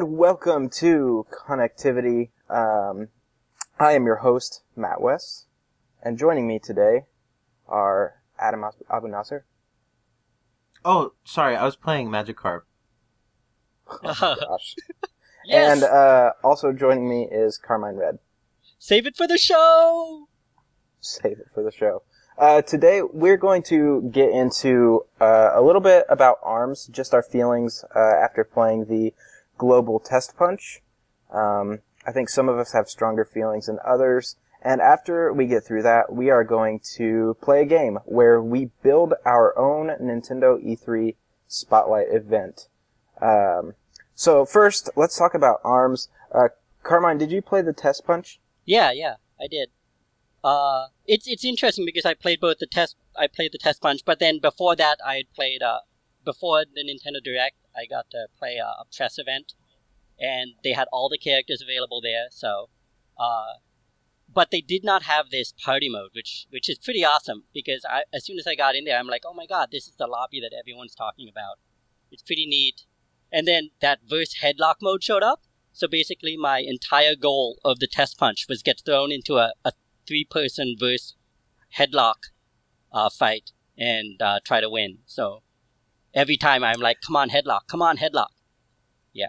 Hello and welcome to Connectivity. Um, I am your host, Matt West, and joining me today are Adam Abu Nasser. Oh, sorry, I was playing Magikarp. Oh my gosh. Yes. And uh, also joining me is Carmine Red. Save it for the show. Save it for the show. Uh, today we're going to get into uh, a little bit about ARMS, just our feelings uh, after playing the Global Test Punch. Um, I think some of us have stronger feelings than others. And after we get through that, we are going to play a game where we build our own Nintendo E3 Spotlight event. Um, so first, let's talk about ARMS. Uh, Carmine, did you play the Test Punch? Yeah, yeah, I did. Uh, it's it's interesting because I played both the test. I played the test punch, but then before that, I had played. Uh, before the Nintendo Direct, I got to play a, a press event, and they had all the characters available there. So, uh, but they did not have this party mode, which which is pretty awesome because I, as soon as I got in there, I'm like, oh my god, this is the lobby that everyone's talking about. It's pretty neat. And then that verse Hedlok mode showed up. So basically, my entire goal of the test punch was get thrown into a, a three person verse Hedlok uh, fight and uh, try to win. So every time I'm like, come on, Hedlok, come on, Hedlok. Yeah.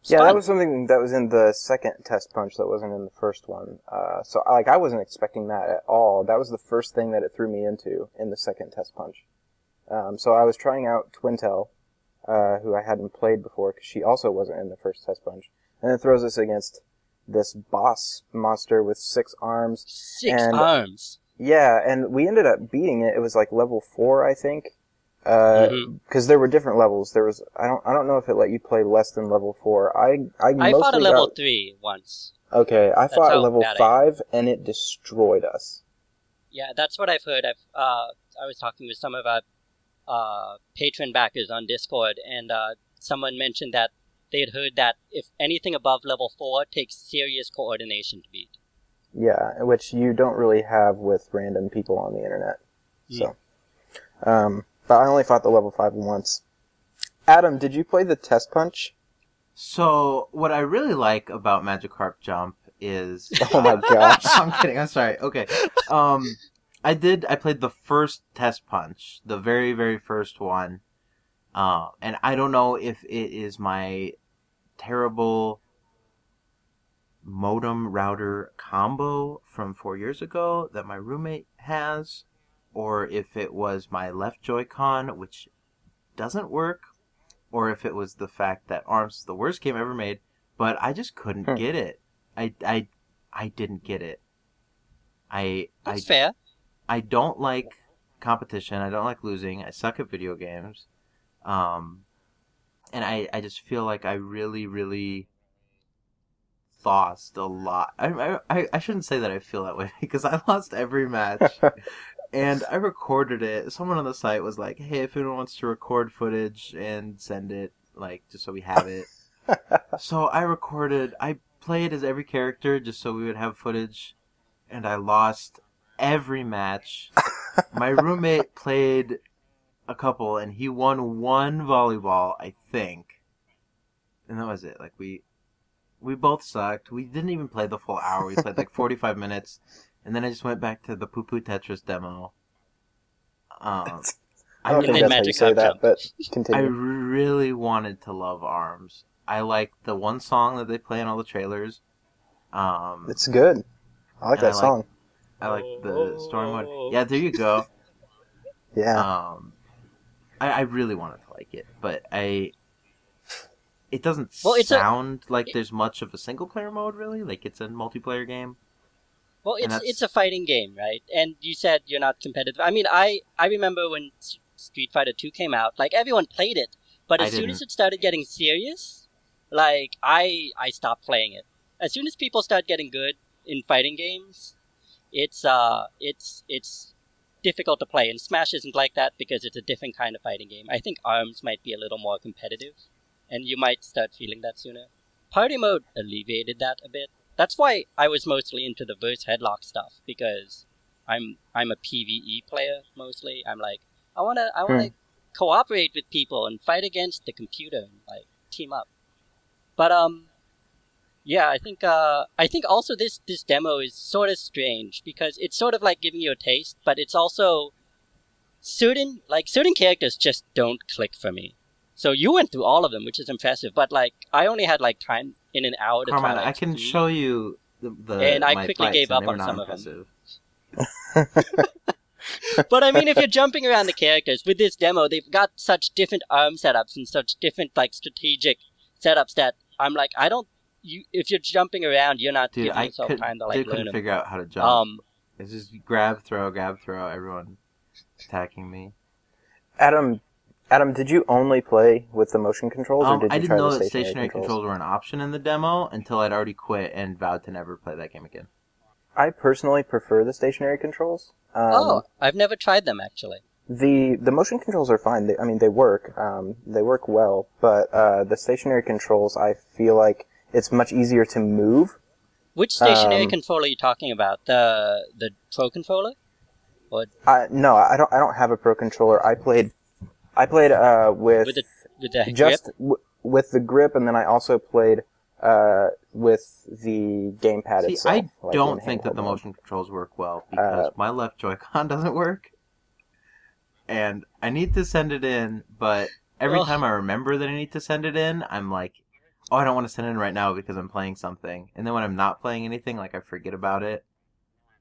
It's Yeah, fun. that was something that was in the second test punch that wasn't in the first one. Uh, so like I wasn't expecting that at all. That was the first thing that it threw me into in the second test punch. Um, so I was trying out Twintelle, uh, who I hadn't played before because she also wasn't in the first test punch, and it throws us against this boss monster with six arms. Six and- arms. Yeah, and we ended up beating it. It was like level four, I think. Because Mhm. there were different levels. There was I don't I don't know if it let you play less than level four. I I, I fought a level got- three once. Okay, I That's fought level five and it destroyed us. Yeah, that's what I've heard. I've uh, I was talking with some of our uh, patron backers on Discord, and uh, someone mentioned that they had heard that if anything above level four takes serious coordination to beat. Yeah, which you don't really have with random people on the internet. So, um, but I only fought the level five once. Adam, did you play the test punch? So, what I really like about Magikarp Jump is. Oh my gosh. I'm kidding. I'm sorry. Okay. Um, I did. I played the first test punch, the very, very first one. Uh, and I don't know if it is my terrible modem router combo from four years ago that my roommate has, or if it was my left Joy-Con, which doesn't work, or if it was the fact that ARMS is the worst game ever made, but I just couldn't Hmm. get it. I, I, I didn't get it. I, I That's fair. I don't like competition. I don't like losing. I suck at video games. Um, and I, I just feel like I really, really lost a lot. I, I, I shouldn't say that I feel that way because I lost every match. and I recorded it. Someone on the site was like, hey, if anyone wants to record footage and send it, like, just so we have it. so I recorded, I played as every character just so we would have footage. And I lost every match. My roommate played a couple and he won one volleyball, I think. And that was it. Like we we both sucked. We didn't even play the full hour. We played like 45 minutes. And then I just went back to the Poo Poo Tetris demo. Um I don't I think then that's how you say that, Jump. but I really wanted to love Arms. I like the one song that they play in all the trailers. Um, it's good. I like And I that like- song. I like the story mode. Yeah, there you go. Yeah. Um, I, I really wanted to like it, but I. It doesn't Well, it's a- sound like there's much of a single player mode, really. Like it's a multiplayer game. Well, it's it's a fighting game, right? And you said you're not competitive. I mean, I I remember when S- Street Fighter Two came out, like everyone played it, but as soon as it started getting serious, like I I stopped playing it. As soon as people start getting good in fighting games, it's uh it's it's difficult to play. And Smash isn't like that because it's a different kind of fighting game. I think Arms might be a little more competitive, and you might start feeling that sooner. Party mode alleviated that a bit. That's why I was mostly into the verse Hedlok stuff because I'm I'm a PVE player mostly. I'm like I wanna I wanna cooperate with people and fight against the computer and like team up. But um, yeah, I think uh, I think also this this demo is sort of strange because it's sort of like giving you a taste, but it's also certain like certain characters just don't click for me. So you went through all of them, which is impressive. But like I only had like time in an hour to try. Carmine, I can three. show you the, the And I quickly gave up on not some of them. but I mean, if you're jumping around the characters with this demo, they've got such different arm setups and such different like strategic setups that I'm like, I don't. You, if you're jumping around, you're not Dude, giving I yourself could, time to like learn couldn't them. figure out how to jump. Um, it's just grab, throw, grab, throw. Everyone attacking me. Adam, Adam, did you only play with the motion controls, or Um, did you I try didn't know the that stationary, stationary controls? controls were an option in the demo until I'd already quit and vowed to never play that game again. I personally prefer the stationary controls. Um, oh, I've never tried them actually. The the motion controls are fine. They, I mean, they work. Um, they work well. But uh, the stationary controls, I feel like it's much easier to move. Which stationary Um, controller are you talking about? The the Pro controller? I, no, I don't. I don't have a pro controller. I played. I played uh, with, With the with the just grip? w- with the grip, and then I also played uh, with the gamepad See, itself. I like don't think that the mode. motion controls work well because Uh, my left Joy-Con doesn't work, and I need to send it in. But every Ugh. time I remember that I need to send it in, I'm like, "Oh, I don't want to send it in right now because I'm playing something." And then when I'm not playing anything, like I forget about it.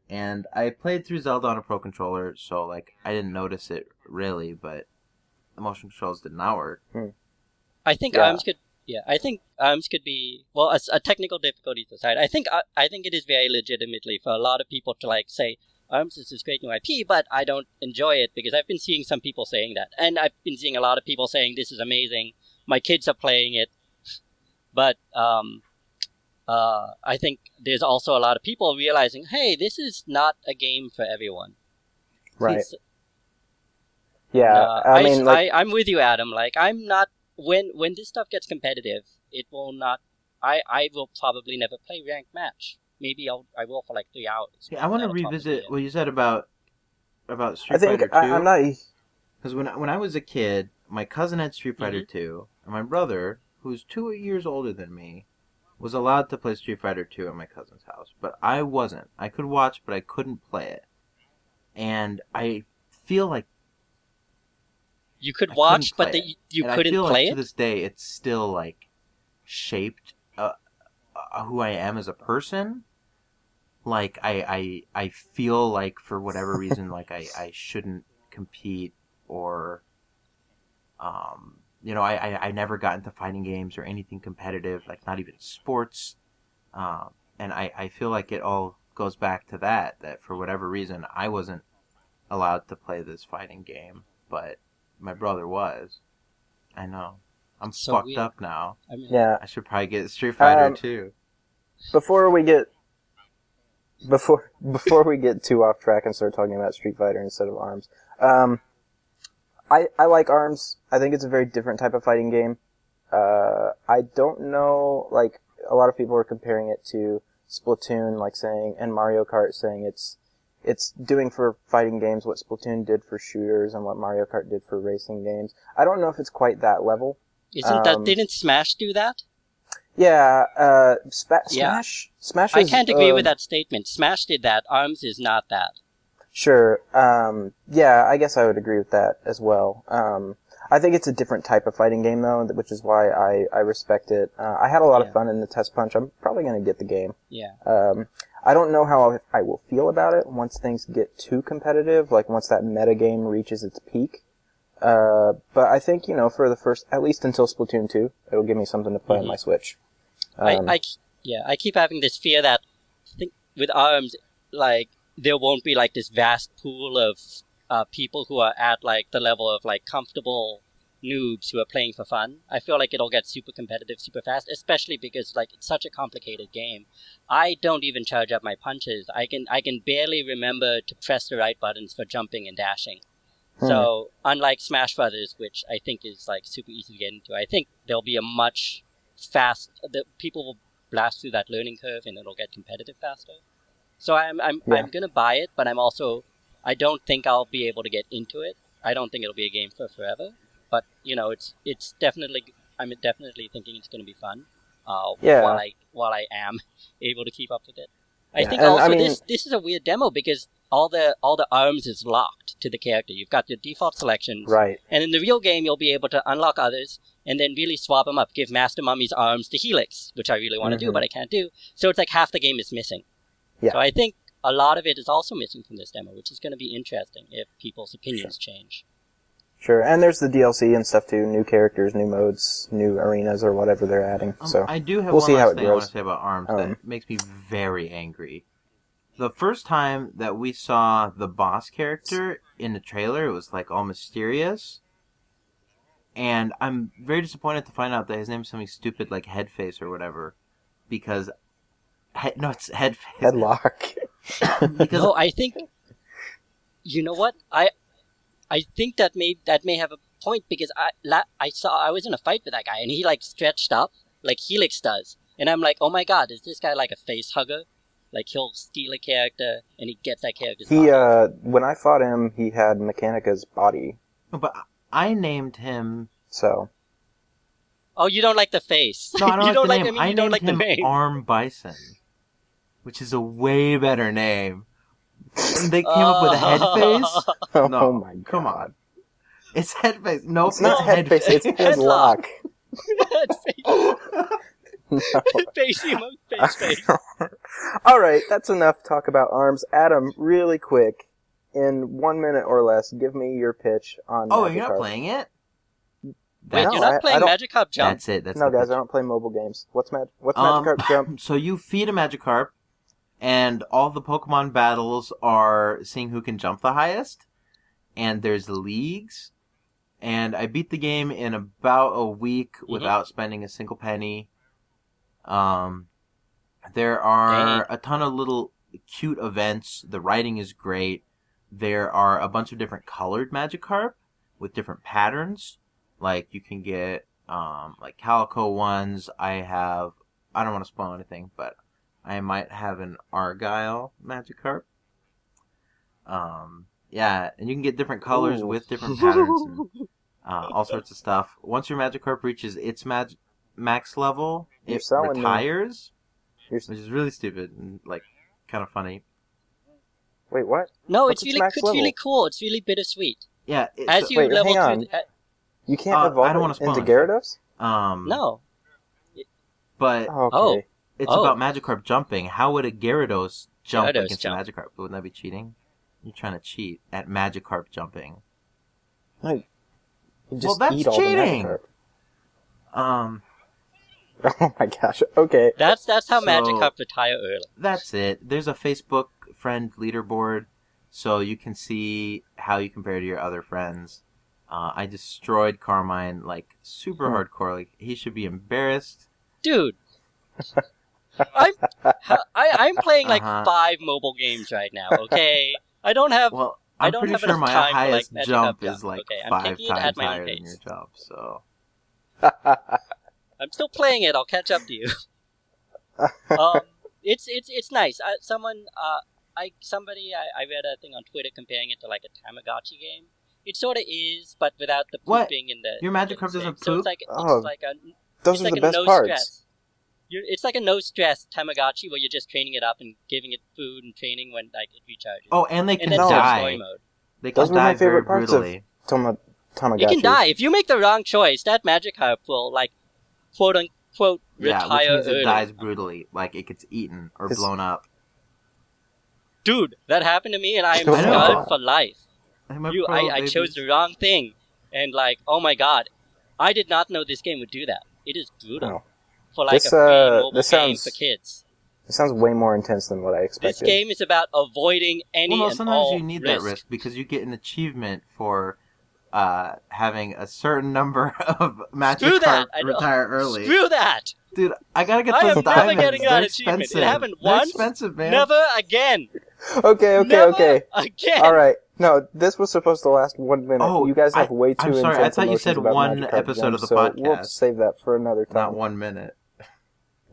And I played through Zelda on a Pro controller, so like I didn't notice it really, but the motion controls did not work. I think Yeah. arms could. Yeah, I think arms could be well a, a technical difficulties aside. I think I, I think it is very legitimately for a lot of people to like say arms is this great new IP, but I don't enjoy it because I've been seeing some people saying that, and I've been seeing a lot of people saying this is amazing. My kids are playing it, but um, uh, I think there's also a lot of people realizing, hey, this is not a game for everyone. Right. It's- Yeah. uh, I I, mean, like, I, I'm with you, Adam. Like, I'm not when when this stuff gets competitive, it will not. I I will probably never play ranked match. Maybe I'll I will for like three hours. See, I want to revisit what you said about about Street I think Fighter I, Two. I'm not. Because when when I was a kid, my cousin had Street Fighter Mm-hmm. 2, and my brother, who's two years older than me, was allowed to play Street Fighter 2 at my cousin's house, but I wasn't. I could watch, but I couldn't play it. And I feel like You could I watch, but the, you and couldn't I feel play like it. to this day it's still like shaped uh, uh, who I am as a person. Like I, I I feel like for whatever reason like I, I shouldn't compete or um you know I, I I never got into fighting games or anything competitive like not even sports um and I I feel like it all goes back to that that for whatever reason I wasn't allowed to play this fighting game but my brother was. I know. I'm So fucked weird. up now. I mean, Yeah. I should probably get Street Fighter Um, too. Before we get before before we get too off track and start talking about Street Fighter instead of Arms, um, I I like Arms. I think it's a very different type of fighting game. Uh, I don't know. Like a lot of people are comparing it to Splatoon, like saying and Mario Kart, saying it's it's doing for fighting games what Splatoon did for shooters and what Mario Kart did for racing games. I don't know if it's quite that level. isn't that um, didn't Smash do that? Yeah, uh, Spa- Yeah. Smash. Smash. I can't agree uh, with that statement. Smash did that. Arms is not that. Sure. Um, yeah, I guess I would agree with that as well. Um, I think it's a different type of fighting game though, which is why I, I respect it. Uh, I had a lot Yeah. of fun in the test punch. I'm probably going to get the game. Yeah. Um, I don't know how I will feel about it once things get too competitive, like once that meta game reaches its peak. Uh, but I think, you know, for the first, at least until Splatoon 2, it'll give me something to play on Mhm. my Switch. I, Um, I, yeah, I keep having this fear that I think with arms, like there won't be like this vast pool of uh, people who are at like the level of like comfortable noobs who are playing for fun. I feel like it'll get super competitive super fast, especially because like it's such a complicated game. I don't even charge up my punches. I can I can barely remember to press the right buttons for jumping and dashing. Hmm. So unlike Smash Brothers, which I think is like super easy to get into, I think there'll be a much fast. The people will blast through that learning curve, and it'll get competitive faster. So I'm I'm Yeah. I'm gonna buy it, but I'm also I don't think I'll be able to get into it. I don't think it'll be a game for forever. But you know, it's it's definitely I'm definitely thinking it's gonna be fun. uh, Yeah. while I while I am able to keep up with it. I Yeah, think and, also I mean- this this is a weird demo because all the all the arms is locked to the character. You've got your default selections, Right. and in the real game you'll be able to unlock others and then really swap them up. Give Master Mummy's arms to Helix, which I really want to do, Mhm. but I can't do. So it's like half the game is missing. Yeah. So I think a lot of it is also missing from this demo, which is going to be interesting if people's opinions change. Sure. And there's the DLC and stuff too. New characters, new modes, new arenas, or whatever they're adding. Um, so I do have we'll one see how last it thing I want grows. to say about Arms Um, that makes me very angry. The first time that we saw the boss character in the trailer, it was like all mysterious. And I'm very disappointed to find out that his name is something stupid like Headface or whatever. Because. Head, no, it's Headface. Hedlok. Because No, I think you know what I I think that may that may have a point because I la- I saw I was in a fight with that guy and he like stretched up like Helix does, and I'm like, oh my god, is this guy like a face hugger? Like he'll steal a character and he gets that character's he body. uh when I fought him, he had Mechanica's body. But I named him. So Oh, you don't like the face? No, I don't you like don't the like name. I mean, I you don't named like the him name. Arm Bison, which is a way better name. And they came up with a Headface. oh No, my god. come on. It's Headface. No, It's not Head- headface. It's Hedlok. Hedlok. no. face emo- face face. All right, that's enough talk about arms. Adam, really quick, in one minute or less, give me your pitch on. Oh, Magic you're not Carp. playing it? Wait, No, you're I- not I playing don't- Magic Hop Jump? That's it. That's No, the guys, pitch. I don't play mobile games. What's Mag? What's Um, Magikarp Jump? So you feed a Magikarp, and all the Pokemon battles are seeing who can jump the highest. And there's leagues. And I beat the game in about a week Mm-hmm. without spending a single penny. Um, there are a ton of little cute events. The writing is great. There are a bunch of different colored Magikarp with different patterns. Like you can get um, like calico ones. I have. I don't want to spoil anything, but I might have an Argyle Magikarp. Um, yeah, and you can get different colors Ooh. with different patterns and uh, all sorts of stuff. Once your Magikarp reaches its mag- max level, You're it selling me. retires, You're- which is really stupid and like kind of funny. Wait, what? No, What's it's its really max it's really cool. It's really bittersweet. Yeah, it's, As you Wait, level hang through, on. uh, You can't Uh, evolve I don't wanna spoil into anything. Gyarados? um, no, but Oh, okay. Oh. It's Oh. about Magikarp jumping. How would a Gyarados jump Gyarados against jump. a Magikarp? Wouldn't that be cheating? You're trying to cheat at Magikarp jumping. You just that's eat all cheating. the Magikarp. Um, Oh my gosh. Okay. that's that's how So- Magikarp retire early. that's it. There's a Facebook friend leaderboard, so you can see how you compare to your other friends. Uh, I destroyed Carmine like super Hmm. hardcore. Like he should be embarrassed. Dude, I'm I, I'm playing like Uh-huh. five mobile games right now. Okay, I don't have. Well, I I'm don't pretty have sure my time for, like, highest Magikarp jump jump. is like Okay, five taking at times my higher than your jump. So I'm still playing it. I'll catch up to you. um, it's it's it's nice. Uh, someone uh, I somebody I, I read a thing on Twitter comparing it to like a Tamagotchi game. It sort of is, but without the What? pooping in the Your magic in the doesn't same- So poop? it's like it's Oh, like a Those it's are like the best no parts. stress. You're, it's like a no stress Tamagotchi where you're just training it up and giving it food and training when like it recharges. oh, and they and can then die. story mode. They can Those were die my favorite very parts of brutally. Tama- Tamagotchi. It can die if you make the wrong choice. That Magikarp will like quote unquote Yeah, which retire means it dies brutally, like it gets eaten or It's- blown up. Dude, that happened to me, and I am I scarred for life. I'm a You, pro, I, I chose the wrong thing, and like, oh my god, I did not know this game would do that. It is brutal No. For like This, a free uh, mobile this game sounds for kids. It sounds way more intense than what I expected. This game is about avoiding any Well, no, and sometimes all you need risk. that risk because you get an achievement for uh, having a certain number of matches Screw that! cards I don't- retire early. Screw that! Dude, I gotta get I those am never diamonds. getting that They're achievement. It expensive. happened They're once, expensive, man. Never again. Okay, okay, Never okay. Again. All right. No, this was supposed to last one minute. Oh, you guys have I- way too I'm sorry, I thought you said one episode Jump, of the so We'll save that for another time. Not one minute.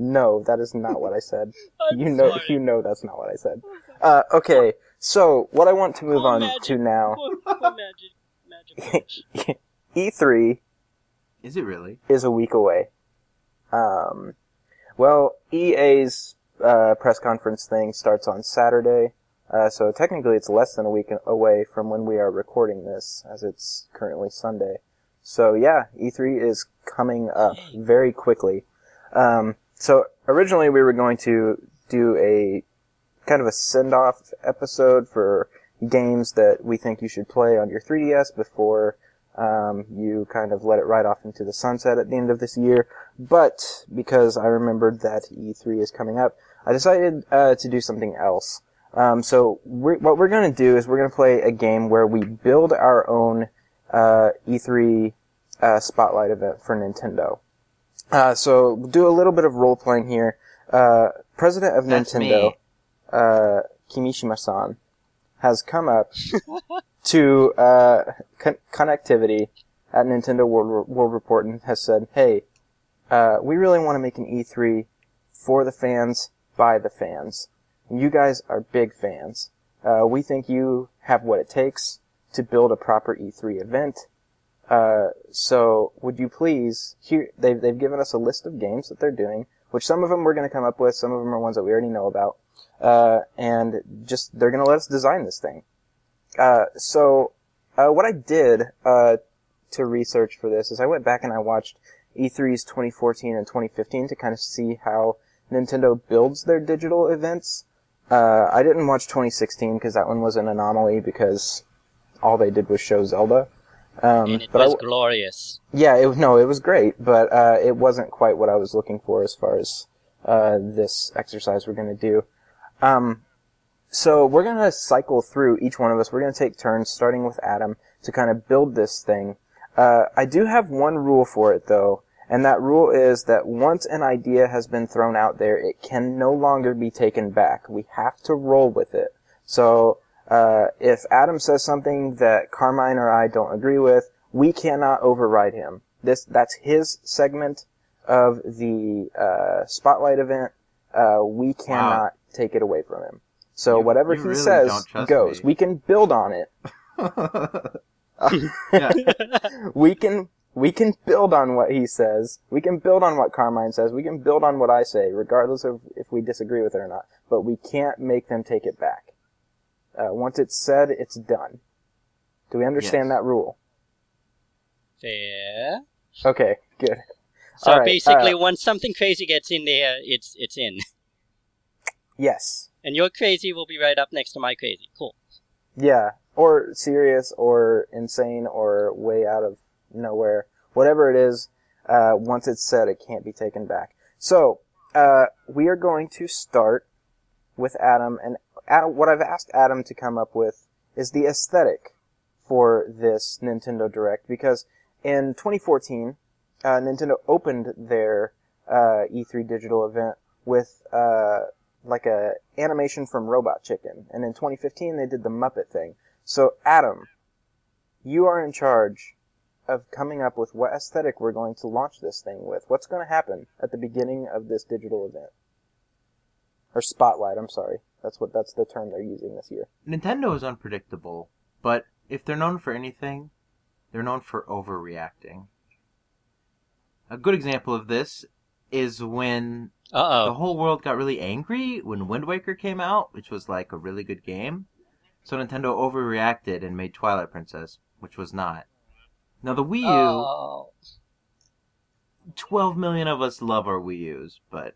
No, that is not what I said. You know, sorry. you know that's not what I said. Uh, okay, so what I want to move Oh, on magic. to now, Poor- poor magic, magic. E3 Is it really? is a week away. Um, Well, EA's uh, press conference thing starts on Saturday, uh, so technically it's less than a week away from when we are recording this, as it's currently Sunday. So yeah, E3 is coming up very quickly. Um, so originally we were going to do a kind of a send-off episode for games that we think you should play on your 3DS before um, you kind of let it ride off into the sunset at the end of this year. But because I remembered that E3 is coming up, I decided uh, to do something else. Um, so we're, what we're going to do is we're going to play a game where we build our own uh, E3 uh, spotlight event for Nintendo. Uh, so we'll do a little bit of role playing here. Uh, President of That's Nintendo, uh, Kimishima-san, has come up to uh, con- connectivity at Nintendo World, World Report and has said, "Hey, uh, we really want to make an E3 for the fans by the fans. You guys are big fans. Uh, we think you have what it takes to build a proper E3 event. Uh, so would you please here? They've they've given us a list of games that they're doing, which some of them we're going to come up with, some of them are ones that we already know about, uh, and just they're going to let us design this thing. Uh, so uh, what I did uh, to research for this is I went back and I watched E3's 2014 and 2015 to kind of see how Nintendo builds their digital events. Uh, I didn't watch 2016 because that one was an anomaly because all they did was show Zelda. Um, and it I was glorious. yeah, it, no, it was great, but uh, it wasn't quite what I was looking for as far as uh, this exercise we're going to do. Um, so we're going to cycle through each one of us. We're going to take turns, starting with Adam, to kind of build this thing. Uh, I do have one rule for it, though, and that rule is that once an idea has been thrown out there, it can no longer be taken back. We have to roll with it. So uh, if Adam says something that Carmine or I don't agree with, we cannot override him. This that's his segment of the uh, spotlight event. Uh, we cannot take it away from him. So You- whatever you he really says goes. me. We can build on it. yeah, we can we can build on what he says. We can build on what Carmine says. We can build on what I say, regardless of if we disagree with it or not. But we can't make them take it back. Uh, once it's said, it's done. Do we understand Yes. that rule? Yeah. Okay, good. So All right, basically, uh, once something crazy gets in there, it's it's in. Yes. And your crazy will be right up next to my crazy. Cool. Yeah. Or serious, or insane, or way out of nowhere. Whatever it is, uh, once it's said, it can't be taken back. So, uh, we are going to start with Adam, and Adam, what I've asked Adam to come up with is the aesthetic for this Nintendo Direct, because in 2014, uh, Nintendo opened their uh, E3 digital event with uh, like a animation from Robot Chicken, and in 2015 they did the Muppet thing. So Adam, you are in charge of coming up with what aesthetic we're going to launch this thing with. What's going to happen at the beginning of this digital event? Or spotlight, I'm sorry. That's what that's the term they're using this year. Nintendo is unpredictable, but if they're known for anything, they're known for overreacting. A good example of this is when Uh the whole world got really angry when Wind Waker came out, which was like a really good game. So Nintendo overreacted and made Twilight Princess, which was not. Now the Wii U, Oh. 12 million of us love our Wii U's, but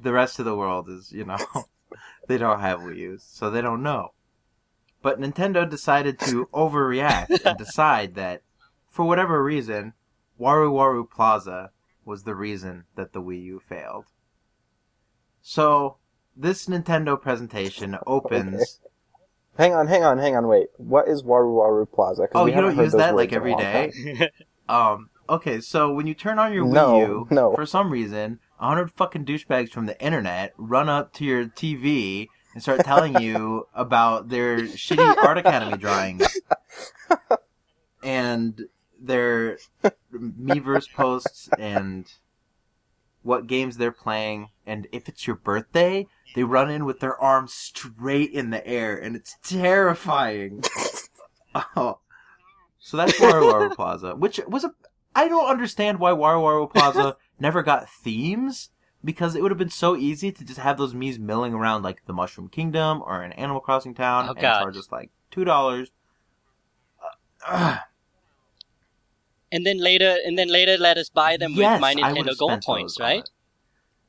the rest of the world is, you know, they don't have Wii U's, so they don't know. But Nintendo decided to overreact and decide that, for whatever reason, Waru Waru Plaza was the reason that the Wii U failed. So, this Nintendo presentation opens. Hang on, hang on, hang on, wait. What is Waru Waru Plaza? Oh, we you don't use that like every day? Um, okay, so when you turn on your Wii U, no. for some reason, a hundred fucking douchebags from the internet run up to your TV and start telling you about their shitty Art Academy drawings and their Miiverse posts and what games they're playing. And if it's your birthday, they run in with their arms straight in the air, and it's terrifying. oh. So that's Waru Waru Plaza, which was a. I don't understand why Waru Waru Plaza never got themes because it would have been so easy to just have those Mii's milling around like the Mushroom Kingdom or an Animal Crossing town Oh, and God. charge us like two dollars. Uh, And then later, and then later, let us buy them yes, with my I would've Nintendo Gold points, right? it.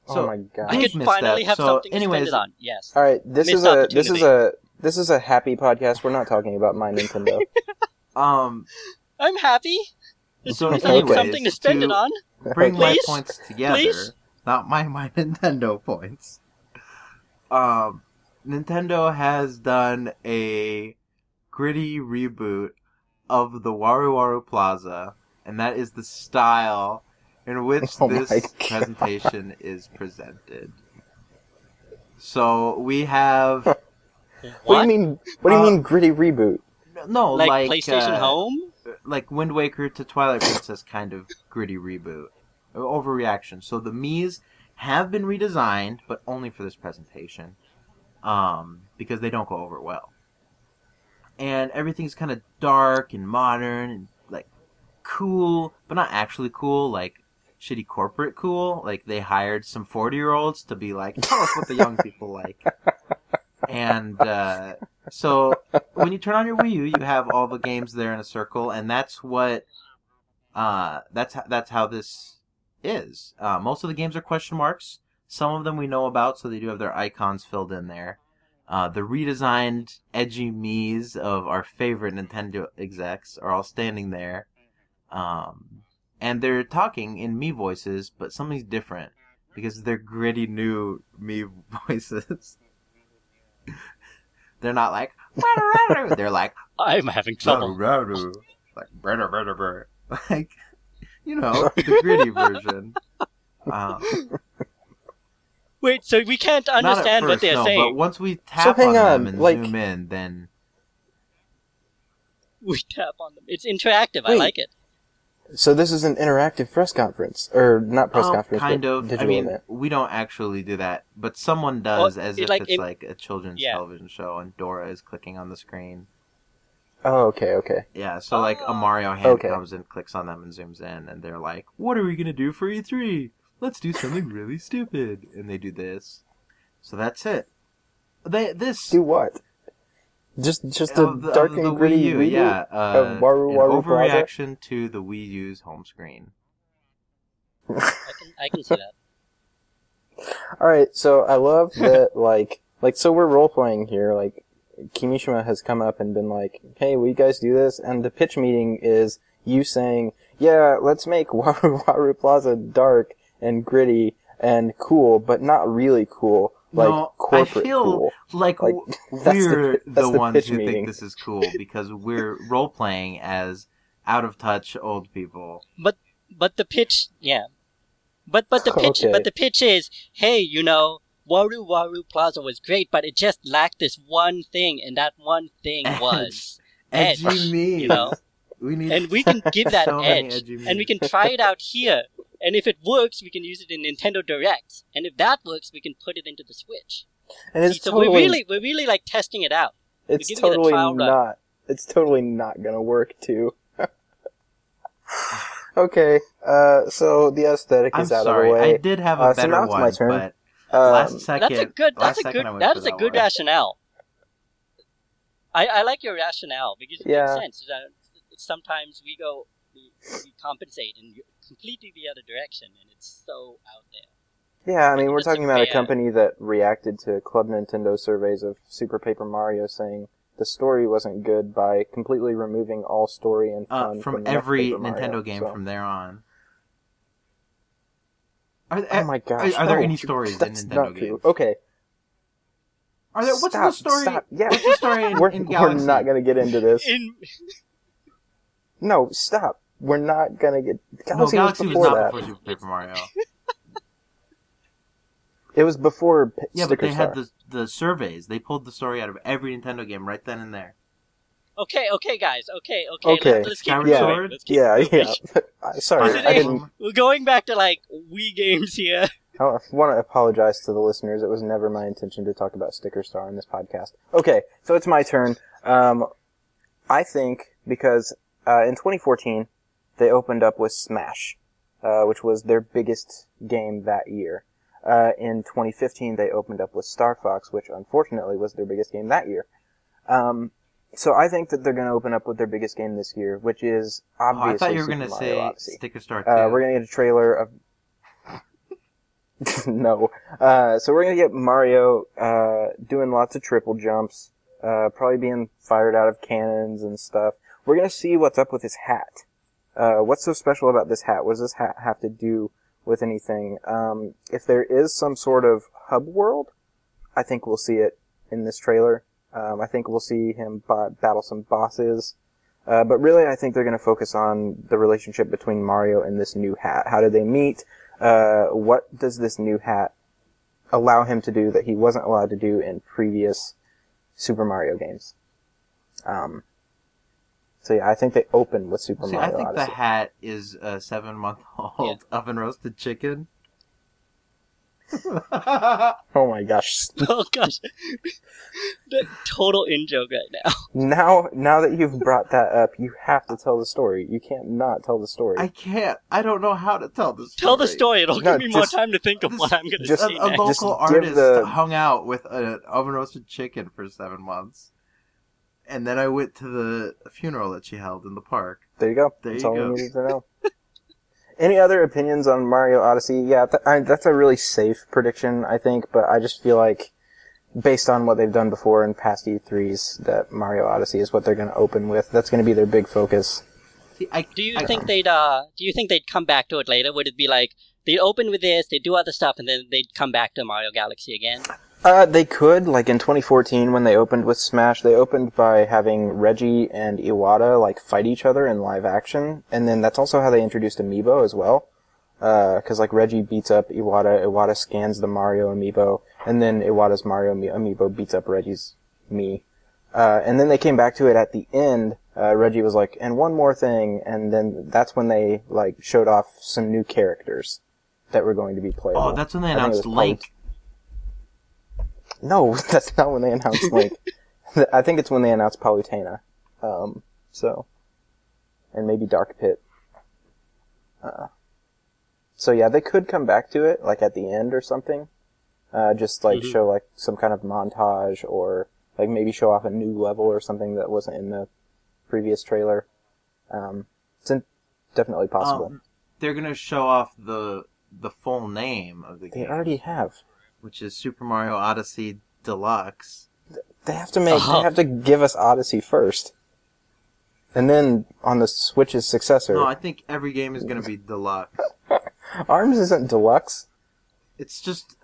oh my god. I could finally misstep. have So, something to spend it on. Yes. All right, this Missed is a this is a this is a happy podcast. We're not talking about my Nintendo. um, I'm happy. As So soon as I have anyways, something to spend it on. Bring my Please? points together, Please? not my my Nintendo points. Um, Nintendo has done a gritty reboot of the Waru Waru Plaza, and that is the style in which Oh this presentation is presented. So we have What, do you mean? What do you Uh, mean gritty reboot? no like, like, PlayStation uh, Home? like Wind Waker to Twilight Princess kind of gritty reboot. Overreaction. So the Mii's have been redesigned, but only for this presentation. Um, because they don't go over well. And everything's kind of dark and modern and like cool, but not actually cool, like shitty corporate cool. Like they hired some 40 year olds to be like, tell us what the young people like. And, uh, so when you turn on your Wii U, you have all the games there in a circle, and that's what uh, that's how, that's how this is. Uh, most of the games are question marks. Some of them we know about, so they do have their icons filled in there. Uh, the redesigned edgy Mii's of our favorite Nintendo execs are all standing there, um, and they're talking in Mii voices, but something's different because they're gritty new Mii voices. they're not like they're like I'm having trouble. like brr, brr, brr, brr. like you know the gritty version. Um, Wait, so we can't not at understand what they're no, But saying. once we tap hang on, on, them and like- zoom in, then We tap on them. It's interactive. I like it. So this is an interactive press conference, or not press um, conference, kind of. I mean, event. we don't actually do that, but someone does, as it, if like, it's it- like a children's yeah. television show, and Dora is clicking on the screen. Oh, okay, okay. Yeah, so like a. Mario hand Okay. comes and clicks on them and zooms in, and they're like, "What are we gonna do for E3? Let's do something really stupid." And they do this. So that's it. They this Do what? Just just a of the- of dark the and gritty Wii U, reboot? yeah, uh, of Waru an Waru Plaza? overreaction to the Wii U's home screen. I can, I can see that. All right, so I love that. like, like so we're role playing here. Like, Kimishima has come up and been like, "Hey, will you guys do this?" And the pitch meeting is you saying, "Yeah, let's make Waru Waru Plaza dark and gritty and cool, but not really cool, like No, I feel cool." Like, Like, that's the- we're that's the, the ones pitch who meeting. think this is cool because we're role playing as out of touch old people. But the pitch, yeah. But but the pitch, Okay. but the pitch is, hey, you know, Waru Waru Plaza was great, but it just lacked this one thing, and that one thing Edge. was Edgy Edge, me, you know. We need and we can give that so edge, and we can try it out here. And if it works, we can use it in Nintendo Direct. And if that works, we can put it into the Switch. And it's so totally, we're really, we're really like testing it out. it's giving it a totally run. not. It's totally not gonna work too. okay, uh, so the aesthetic I'm is out sorry, of the way. I did have a Uh, so better now it's one, my turn. but Um, last second, That's a good. last That's a second good. I went That for is a good one. rationale. I, I like your rationale because it Yeah. makes sense. Uh, sometimes we go, we, we compensate in completely the other direction, and it's so out there. Yeah, I mean, we're That's a talking about a company that reacted to Club Nintendo surveys of Super Paper Mario saying the story wasn't good by completely removing all story and uh, fun from every Paper Mario, Nintendo game so- from there on. Are, Oh eh, my gosh! are there no, any stories in that's Nintendo not true. games? Okay, Are there? What's stop, the story? Stop. Yeah, What's the story in, we're, in we're not gonna get into this. In No, stop. We're not gonna get. no, Galaxy, Galaxy was was, not that. before Super Paper Mario. It was before P- Yeah, but they Star. had the the surveys. They pulled the story out of every Nintendo game right then and there. Okay, okay, guys, okay, okay. Okay. Let's, let's keep Skyward it Yeah. going. Sword? Let's keep Yeah, moving. yeah. Sorry, I didn't. We're going back to like Wii games here. I want to apologize to the listeners. It was never my intention to talk about Sticker Star in this podcast. Okay, so it's my turn. Um, I think because uh, in 2014 they opened up with Smash, uh, which was their biggest game that year. Uh, in 2015, they opened up with Star Fox, which unfortunately was their biggest game that year. Um, so I think that they're going to open up with their biggest game this year, which is Oh, obviously I thought you were gonna Mario say Odyssey. Sticker Star Two. Uh, we're gonna get a trailer of. no. Uh, so we're gonna get Mario uh, doing lots of triple jumps, uh, probably being fired out of cannons and stuff. We're gonna see what's up with his hat. Uh, what's so special about this hat? What does this hat have to do with anything? Um, if there is some sort of hub world, I think we'll see it in this trailer. Um, I think we'll see him ba- battle some bosses. Uh, but really, I think they're going to focus on the relationship between Mario and this new hat. How did they meet? Uh, what does this new hat allow him to do that he wasn't allowed to do in previous Super Mario games? Um, so yeah, I think they open with Super See, I think Odyssey. the hat is a seven-month-old oven roasted chicken. oh my gosh! oh gosh, the total in joke right now. Now, now that you've brought that up, you have to tell the story. You can't not tell the story. I can't. I don't know how to tell the story. Tell the story. It'll No, give me more time to think of just- what I'm going to just- say A, a next. Just local give artist the- hung out with an oven roasted chicken for seven months, and then I went to the funeral that she held in the park. There you go. There That's you all go. we needed to know. Any other opinions on Mario Odyssey? Yeah, th- I, that's a really safe prediction, I think, but I just feel like, based on what they've done before in past E3s, that Mario Odyssey is what they're going to open with. That's going to be their big focus. I, Do you I- think they'd uh do you think they'd come back to it later? Would it be like they'd open with this, they'd do other stuff, and then they'd come back to Mario Galaxy again? Uh, they could, like in 2014 when they opened with Smash, they opened by having Reggie and Iwata, like, fight each other in live action, and then that's also how they introduced Amiibo as well. Uh, cause like Reggie beats up Iwata, Iwata scans the Mario Amiibo, and then Iwata's Mario Ami- Amiibo beats up Reggie's me. Uh, and then they came back to it at the end, uh, Reggie was like, and one more thing, and then that's when they, like, showed off some new characters that were going to be playable. oh, that's when they I think it announced Link. No, that's not when they announced Link. I think it's when they announced Palutena. Um, so, and maybe Dark Pit. Uh, so yeah, they could come back to it, like at the end or something. Uh, just like Mhm. show like some kind of montage or like maybe show off a new level or something that wasn't in the previous trailer. Um, it's in- definitely possible. Um, they're gonna show off the the full name of the they game, They already have. Which is Super Mario Odyssey Deluxe. They have to make. Uh-huh. They have to give us Odyssey first, and then on the Switch's successor. No, I think every game is gonna be deluxe. Arms isn't deluxe. It's just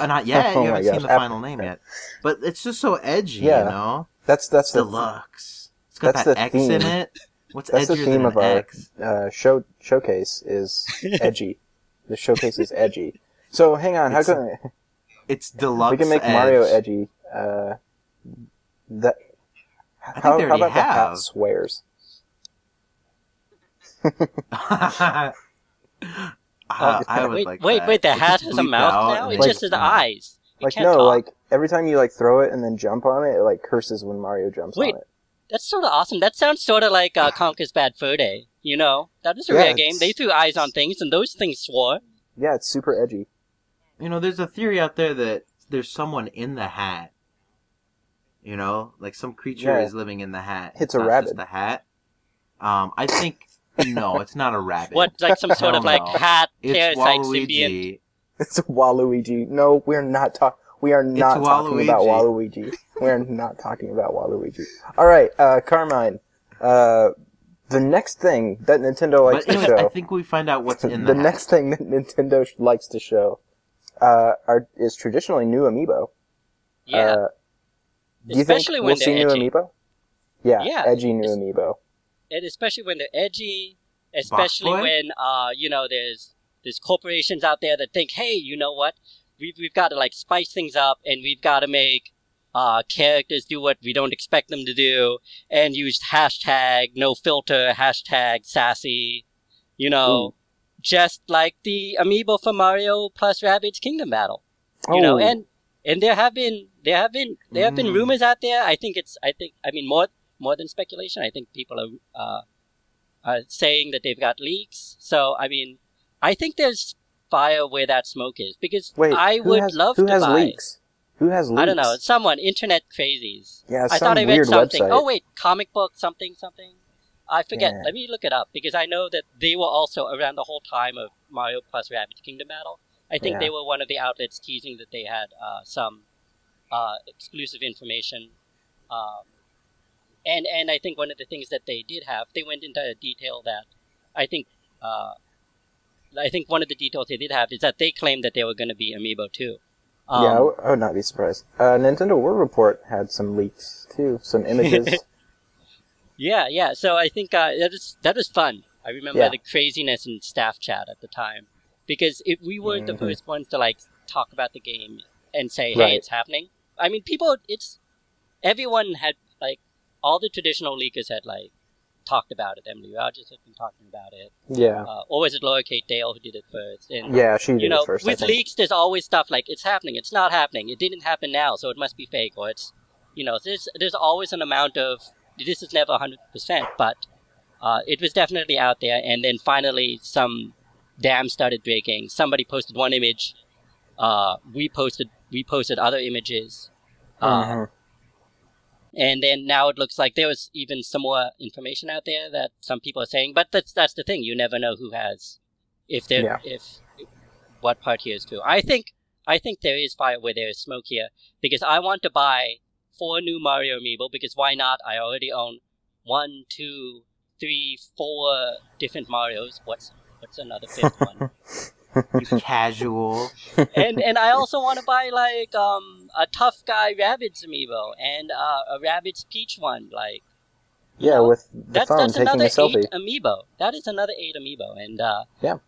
uh, not yet. Oh you haven't gosh. seen the final name yet, but it's just so edgy, Yeah. you know. That's that's the Deluxe. It's got that's that the X theme. in it. What's that's the edgier theme than of an our X? uh, show showcase is edgy. the showcase is edgy. So hang on, how It's can It's deluxe. we can make edge. Mario edgy? Uh, that think how, they how already about the hat swears? Uh, I would wait, like wait, that. wait! The It hat has a mouth out now. and It like- just has eyes. It Like can't no, talk. like every time you like throw it and then jump on it, it like curses when Mario jumps Wait. on it. That's sort of awesome. That sounds sort of like uh, Conker's Bad Fur Day. You know, that was a Yeah, rare game. They threw eyes on things, and those things swore. Yeah, it's super edgy. You know, there's a theory out there that there's someone in the hat. You know, like some creature Yeah. is living in the hat. It's a not rabbit. Just the hat. Um, I think no, it's not a rabbit. What, like some sort of Hell like no. hat It's parasite symbiont? Waluigi. It's Waluigi. No, we're not talking. We are not talking about Waluigi. We're not talking about Waluigi. All right, uh, Carmine. Uh, the next thing that Nintendo likes But to anyways, I think we find out what's in the the, next thing that Nintendo likes to show, uh, are is traditionally new amiibo. Yeah. Uh, do you Especially think when we'll see they're new edgy. amiibo? Yeah, Yeah, edgy new it's- amiibo. and especially when they're edgy, especially Boy? when uh, you know, there's there's corporations out there that think, hey, you know what, we've we've got to like spice things up, and we've got to make uh, characters do what we don't expect them to do, and use hashtag no filter, hashtag sassy, you know, just like the amiibo for Mario plus Rabbids Kingdom Battle you know Oh, and and there have been there have been there have been Mm. rumors out there i think it's i think i mean more more than speculation i think people are uh, uh saying that they've got leaks so i mean i think there's fire where that smoke is because Wait, I would has, love who to has buy. leaks? Who has leaks? I don't know. Someone internet crazies. Yeah, I some thought I read weird something. website. Oh wait, comic book something something. I forget. Yeah. Let me look it up because I know that they were also around the whole time of Mario plus Rabbids Kingdom Battle. I think Yeah. they were one of the outlets teasing that they had uh, some uh, exclusive information. Um, and and I think one of the things that they did have, they went into a detail that I think uh, I think one of the details they did have is that they claimed that they were going to be Amiibo too. Um, yeah, I w- I would not be surprised. Uh, Nintendo World Report had some leaks too, some images. Yeah, yeah. So I think uh, that is that was fun. I remember Yeah. the craziness in staff chat at the time because if we weren't the Mhm. first ones to like talk about the game and say, "Hey, Right. it's happening." I mean, people. It's everyone had like all the traditional leakers had like talked about it. Emily Rogers had been talking about it. yeah, Uh, or was it Laura Kate Dale who did it first? And yeah, she did you know, it first. With leaks, there's always stuff like it's happening, it's not happening, it didn't happen now, so it must be fake, or it's, you know, there's there's always an amount of this is never 100, percent but uh, it was definitely out there, and then finally some dam started breaking. Somebody posted one image, uh, we posted we posted other images, uh, Mhm. and then now it looks like there was even some more information out there that some people are saying. But that's that's the thing; you never know who has, if there, Yeah. if, if what part here is true. I think I think there is fire where there is smoke here because I want to buy four new Mario amiibo because why not? I already own one, two, three, four different Marios. What's what's another fifth one? You casual. and and I also want to buy like um a tough guy Rabbids amiibo and uh, a Rabbids Peach one. Like Yeah, know, with the that's phone that's taking another a selfie. eight amiibo. That is another eight amiibo, and uh, Yeah.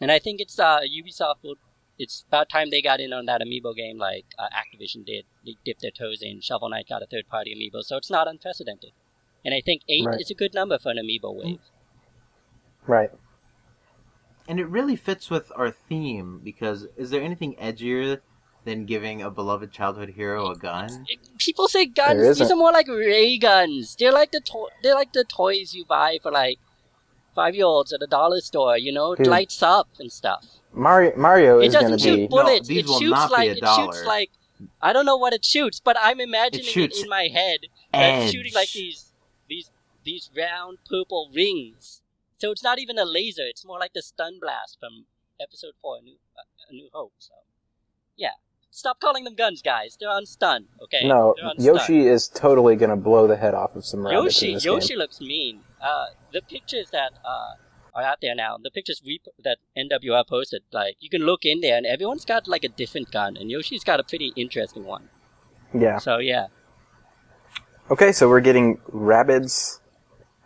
And I think it's uh Ubisoft will. It's about time they got in on that amiibo game, like uh, Activision did. They dipped their toes in. Shovel Knight got a third party amiibo, so it's not unprecedented. And I think eight Right. is a good number for an amiibo wave. Right. And it really fits with our theme because is there anything edgier than giving a beloved childhood hero a gun? People say guns. These are more like ray guns. They're like the to- they're like the toys you buy for like five year olds at a dollar store. You know, it Dude. lights up and stuff. Mario Mario It is going to doesn't shoot be. bullets. these it will shoots not be like it shoots like I don't know what it shoots, but I'm imagining it, shoots in my head. That's Edge. shooting like these these these round purple rings. So it's not even a laser. It's more like the stun blast from Episode Four, A New, uh, a New Hope. So, yeah, stop calling them guns, guys. They're on stun. Okay. No, They're stun. Yoshi is totally going to blow the head off of some rabbits in Yoshi, this Yoshi game. looks mean. Uh, the pictures that uh, are out there now, the pictures we that NWR posted, like you can look in there, and everyone's got like a different gun, and Yoshi's got a pretty interesting one. Yeah. So yeah, Okay, so we're getting Rabbids,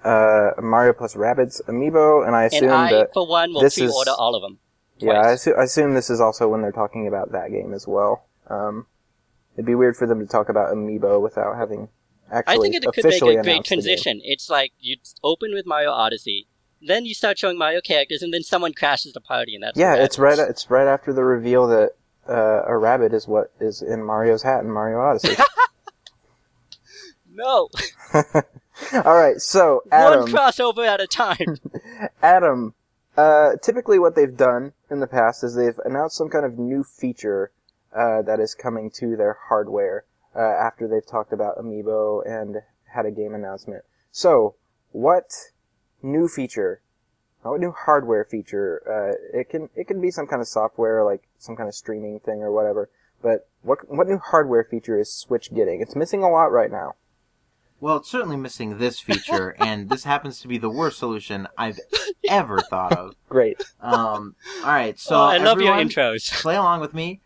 uh, Mario plus Rabbids amiibo, and I assume and I, that for one, will this is- pre-order all of them. yeah, I, assu- I assume this is also when they're talking about that game as well. Um, it'd be weird for them to talk about amiibo without having actually I think it could make a great announced the game. transition. It's like you open with Mario Odyssey, then you start showing Mario characters, and then someone crashes the party, and that's Yeah, what it's right. It's right after the reveal that uh, a rabbit is what is in Mario's hat in Mario Odyssey. No, All right, so Adam, one crossover at a time. Adam, uh, typically what they've done in the past is they've announced some kind of new feature uh, that is coming to their hardware uh, after they've talked about Amiibo and had a game announcement. So, what new feature? What new hardware feature? Uh, it can it can be some kind of software, like some kind of streaming thing or whatever. But what what new hardware feature is Switch getting? It's missing a lot right now. Well, it's certainly missing this feature, and this happens to be the worst solution I've ever thought of. Great. Um, all right, so oh, I love your everyone, intros. play along with me.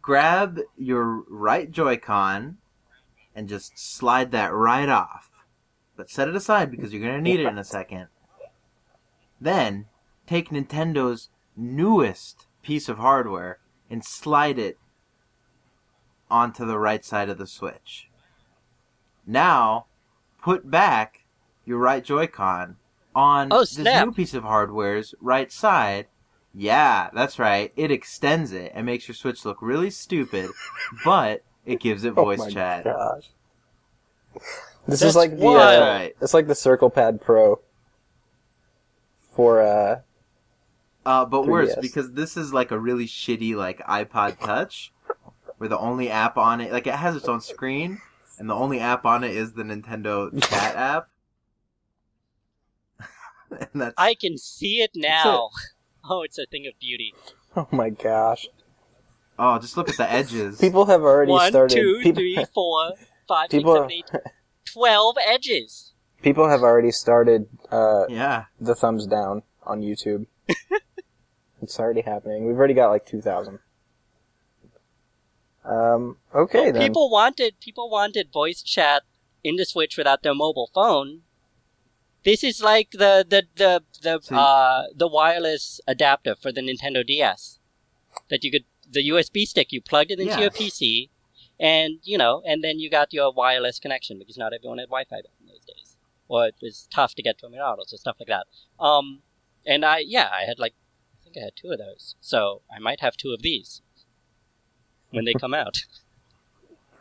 Grab your right Joy-Con and just slide that right off. But set it aside because you're going to need it in a second. Then, take Nintendo's newest piece of hardware and slide it onto the right side of the Switch. Now, put back your right Joy-Con on Oh, this new piece of hardware's right side. Yeah, that's right. It extends it and makes your Switch look really stupid, but it gives it voice chat. Oh my chat. gosh. This That's is like the uh, Right. it's like the Circle Pad Pro for uh Uh, but worse 3DS. because this is like a really shitty like iPod Touch, where the only app on it, like it has its own screen, and the only app on it is the Nintendo Chat app. and that's I can see it now. Oh, it's a thing of beauty. Oh my gosh. oh, just look at the edges. People have already One, started. two, people, three, four, five, six, people, seven, eight, twelve edges. people have already started uh, yeah, the thumbs down on YouTube. it's already happening. We've already got like two thousand. Um. Okay Well, then. people wanted people wanted voice chat in the Switch without their mobile phone. This is like the the the the See- uh the wireless adapter for the Nintendo DS that you could the USB stick you plugged it into Yeah. your PC, and you know, and then you got your wireless connection because not everyone had Wi-Fi back in those days, or it was tough to get terminals or stuff like that. Um, and I yeah, I had like I think I had two of those, so I might have two of these when they come out.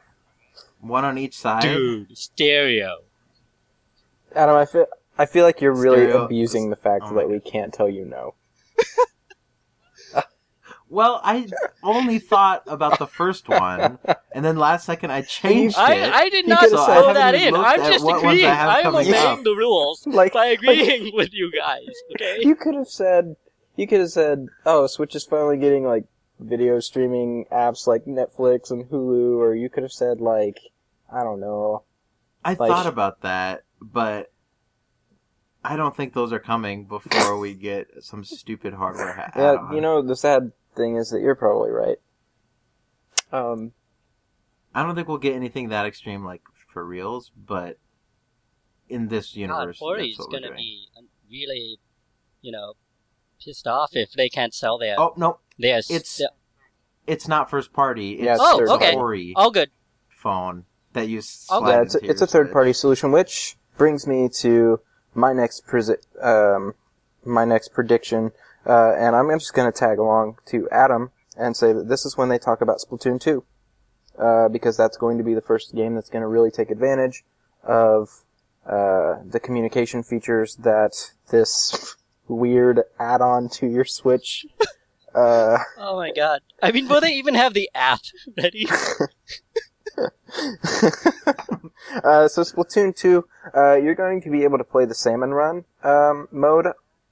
one on each side. Dude, stereo. Adam, I feel I feel like you're really Stereo- abusing the fact Oh my that we can't tell you no. Well, I only thought about the first one, and then last second I changed I, it. I did not could've throw I that in. I'm just what ones I agreeing. I'm obeying up. the rules Like, by like agreeing with you guys. Okay. you could have said, you could have said, oh, Switch is finally getting like video streaming apps like Netflix and Hulu, or you could have said like, I don't know. I Like- thought about that, but I don't think those are coming before we get some stupid hardware ha- Yeah, you know the sad thing is that you're probably right. Um, I don't think we'll get anything that extreme, like for reals. But in this God, universe, Hori's that's what we're gonna doing. be really, you know, pissed off if they can't sell their Oh no, their. it's- their- it's not first party. It's Yeah, it's Oh, third okay. Hori oh, good. phone that you. Oh, yeah, it's a, into it's a third party solution, which brings me to my next presi- um, my next prediction, uh, and I'm just going to tag along to Adam and say that this is when they talk about Splatoon 2, uh, because that's going to be the first game that's going to really take advantage of uh, the communication features that this weird add-on to your Switch. Uh, Oh my god. I mean, will they even have the app ready? uh, so Splatoon 2, uh, you're going to be able to play the salmon run um, mode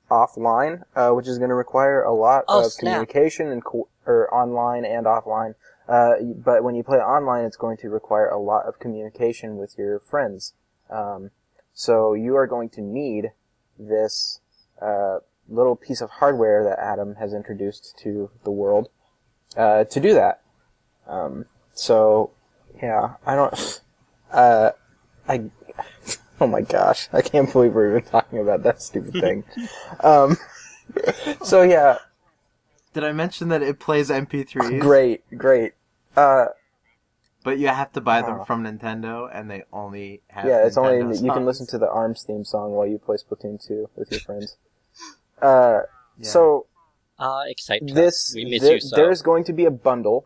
offline, uh, which is going to require a lot Oh, of snap. communication and co- or online and offline. Uh, but when you play online, it's going to require a lot of communication with your friends. Um, so you are going to need this uh, little piece of hardware that Adam has introduced to the world uh, to do that. Um, so yeah, I don't. Uh, I. Oh my gosh, I can't believe we're even talking about that stupid thing. um, so yeah, Did I mention that it plays MP3s? great, great. Uh, But you have to buy them Wow. from Nintendo, and they only have. yeah, it's only Nintendo you can listen to the Arms theme song while you play Splatoon 2 with your friends. Uh, Yeah. so excite Truck. this We miss there- you so. there's going to be a bundle,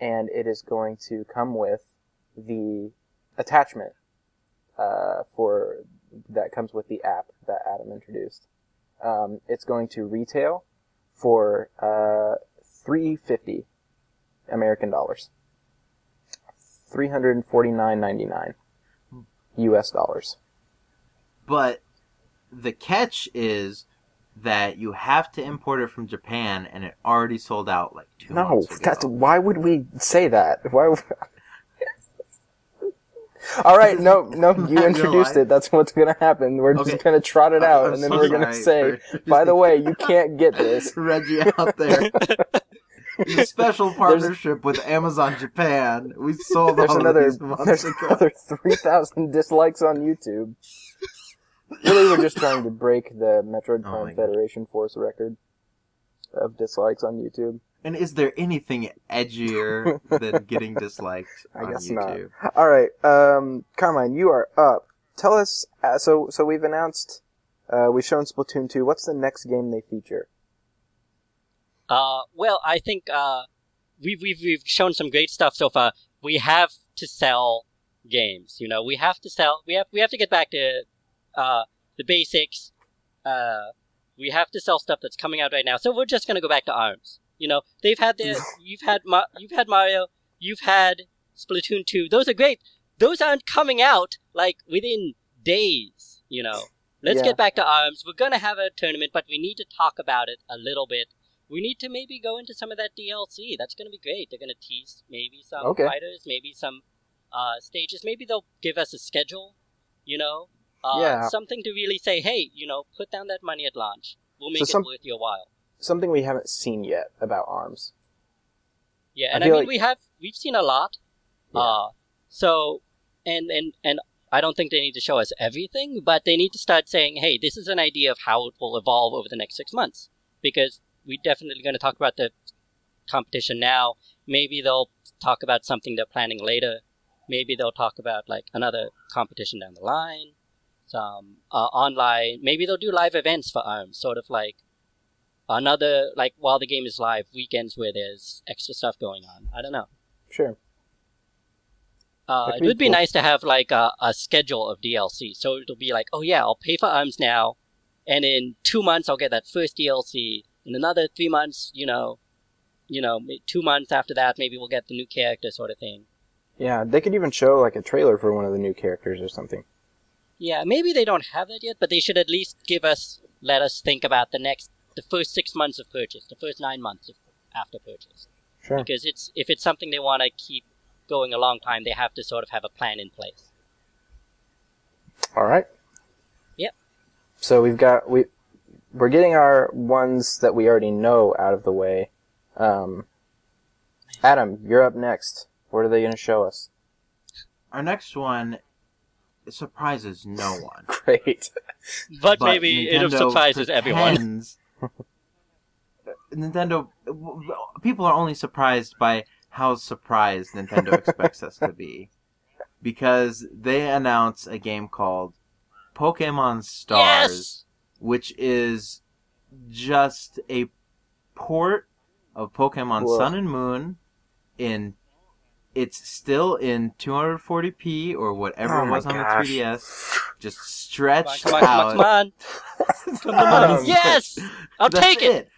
and it is going to come with the attachment uh, for that comes with the app that Adam introduced. Um, it's going to retail for uh, three fifty American dollars, three hundred and forty nine ninety nine U.S. dollars. But the catch is that you have to import it from Japan, and it already sold out like two No, months ago. that's why would we say that? Why? would- All right, no, no, you introduced it. That's what's gonna happen. We're Okay. just gonna trot it out, I'm and then so we're gonna say, by the way, you can't get this. Reggie out there. In a special partnership with Amazon Japan, we sold There's all another, of these months there's ago. another three thousand dislikes on YouTube. Really, we're just trying to break the Metroid Oh Prime my God. Federation Force record. of dislikes on YouTube. And is there anything edgier than getting disliked I on guess not. YouTube? All right, um, Carmine, you are up. Tell us. Uh, so, so we've announced, uh, we've shown Splatoon two. What's the next game they feature? Uh, well, I think uh, we've we've we've shown some great stuff so far. We have to sell games. You know, we have to sell. We have we have to get back to uh, the basics. Uh, we have to sell stuff that's coming out right now. So we're just gonna go back to Arms. You know, they've had their. you've had Ma- you've had Mario. You've had Splatoon two. Those are great. Those aren't coming out like within days. You know. Let's Yeah. get back to Arms. We're gonna have a tournament, but we need to talk about it a little bit we need to maybe go into some of that DLC. That's going to be great. They're going to tease maybe some Okay. fighters, maybe some uh, stages. Maybe they'll give us a schedule, you know? Uh, Yeah. Something to really say, hey, you know, put down that money at launch. We'll make So it worth your while. Something we haven't seen yet about Arms. Yeah, and I, feel mean, like- we have, we've seen a lot. Yeah. Uh, so, and, and, and I don't think they need to show us everything, but they need to start saying, hey, this is an idea of how it will evolve over the next six months. Because we're definitely going to talk about the competition now. Maybe they'll talk about something they're planning later. Maybe they'll talk about like another competition down the line. Some uh, online. Maybe they'll do live events for ARMS, sort of like another like while the game is live weekends where there's extra stuff going on. I don't know. Sure. Uh, it would be cool. nice to have like a, a schedule of DLC. So it'll be like, oh yeah, I'll pay for ARMS now, and in two months I'll get that first DLC. In another three months, you know, you know, two months after that, maybe we'll get the new character sort of thing. Yeah, they could even show like a trailer for one of the new characters or something. Yeah, maybe they don't have that yet, but they should at least give us, let us think about the next, the first six months of purchase, the first nine months of, after purchase. Sure. Because it's if it's something they want to keep going a long time, they have to sort of have a plan in place. All right. Yep. So we've got we we're getting our ones that we already know out of the way. Um, Adam, you're up next. What are they going to show us? Our next one surprises no one. Great. But, But maybe it surprises everyone. Nintendo, people are only surprised by how surprised Nintendo expects us to be, because they announce a game called Pokemon Stars, Yes! which is just a port of Pokemon Whoa. Sun and Moon. In it's still in 240p or whatever Oh it was on gosh. the 3DS, just Come on, stretched come on, come on, out. come on. Come Um, on. Yes! I'll take it.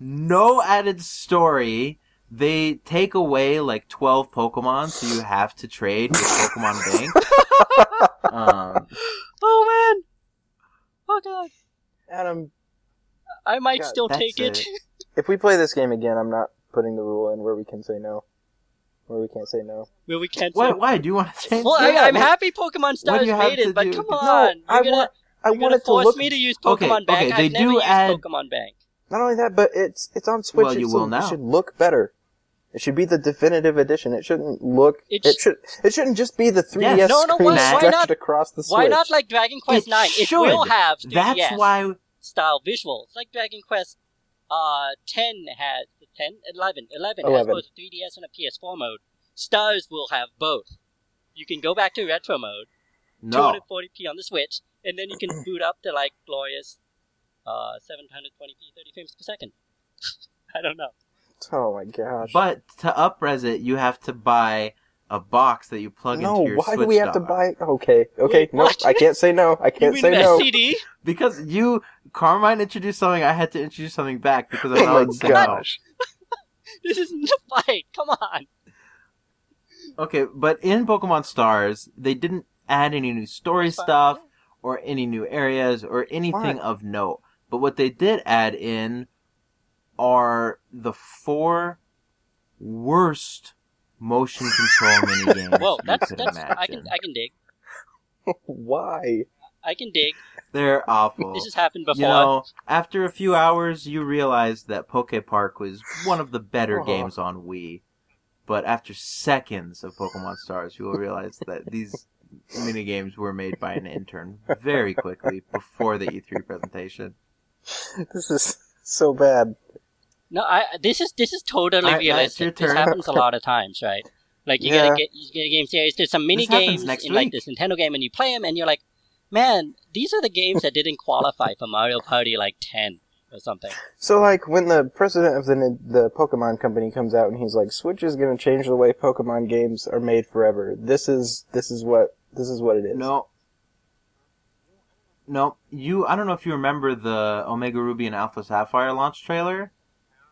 No added story. They take away like 12 Pokemon, so you have to trade with Pokemon Bank. Um, Oh man! Oh god! Adam, I might God, still take it. it. if we play this game again, I'm not putting the rule in where we can say no. Where we can't say no. Where we can't. why, say- why do you want to change Well, that? I, I'm What- happy Pokemon Stars do made it, but do? come No, on! I you're gonna, want I you're want gonna it to force look me to use Okay, Pokemon Bank. okay, they I've never do used add- Pokemon Bank. Not only that, but it's it's on Switch. Well, you will a- now. It should look better. It should be the definitive edition. It shouldn't look. It, It's- should. It shouldn't just be the 3DS Yes. No, no, screen why- why stretched not- across the Switch. Why not like Dragon Quest It Nine? It should. will have 3DS That's why. style visuals, like Dragon Quest uh, 10 has 10, 11, 11 has both a 3DS and a PS4 mode. Stars will have both. You can go back to retro mode, No. 240p on the Switch, and then you can boot up to like glorious uh, 720p, 30 frames per second. I don't know. Oh my gosh. But to upres it, you have to buy a box that you plug no, into your why Switch do we have to dock. buy? Okay, okay, Wait, no, what? I can't say no. I can't mean say an no. SCD? Because you, Carmine introduced something, I had to introduce something back because I Oh thought my I'd no. gosh. This isn't a fight. Come on. Okay, but in Pokemon Stars, they didn't add any new story stuff or any new areas or anything What? of note. But what they did add in are the four worst motion control mini games Whoa, that's could that's imagine. I can I can dig. Why? I can dig. They're awful. This has happened before. You know, after a few hours, you realize that Poke Park was one of the better Oh. games on Wii. But after seconds of Pokemon Stars, you will realize that these mini games were made by an intern very quickly before the E3 presentation. This is so bad. No, I this is this is totally Alright, Matt, it's your realistic. This happens a lot of times, right? Like you Yeah. get a you get a game series. There's some mini this games next in like week. this Nintendo game, and you play them, and you're like, man, these are the games that didn't qualify for Mario Party like ten or something. So, like, when the president of the the Pokemon company comes out and he's like, "Switch is going to change the way Pokemon games are made forever," this is this is what this is what it is. No. No, you. I don't know if you remember the Omega Ruby and Alpha Sapphire launch trailer,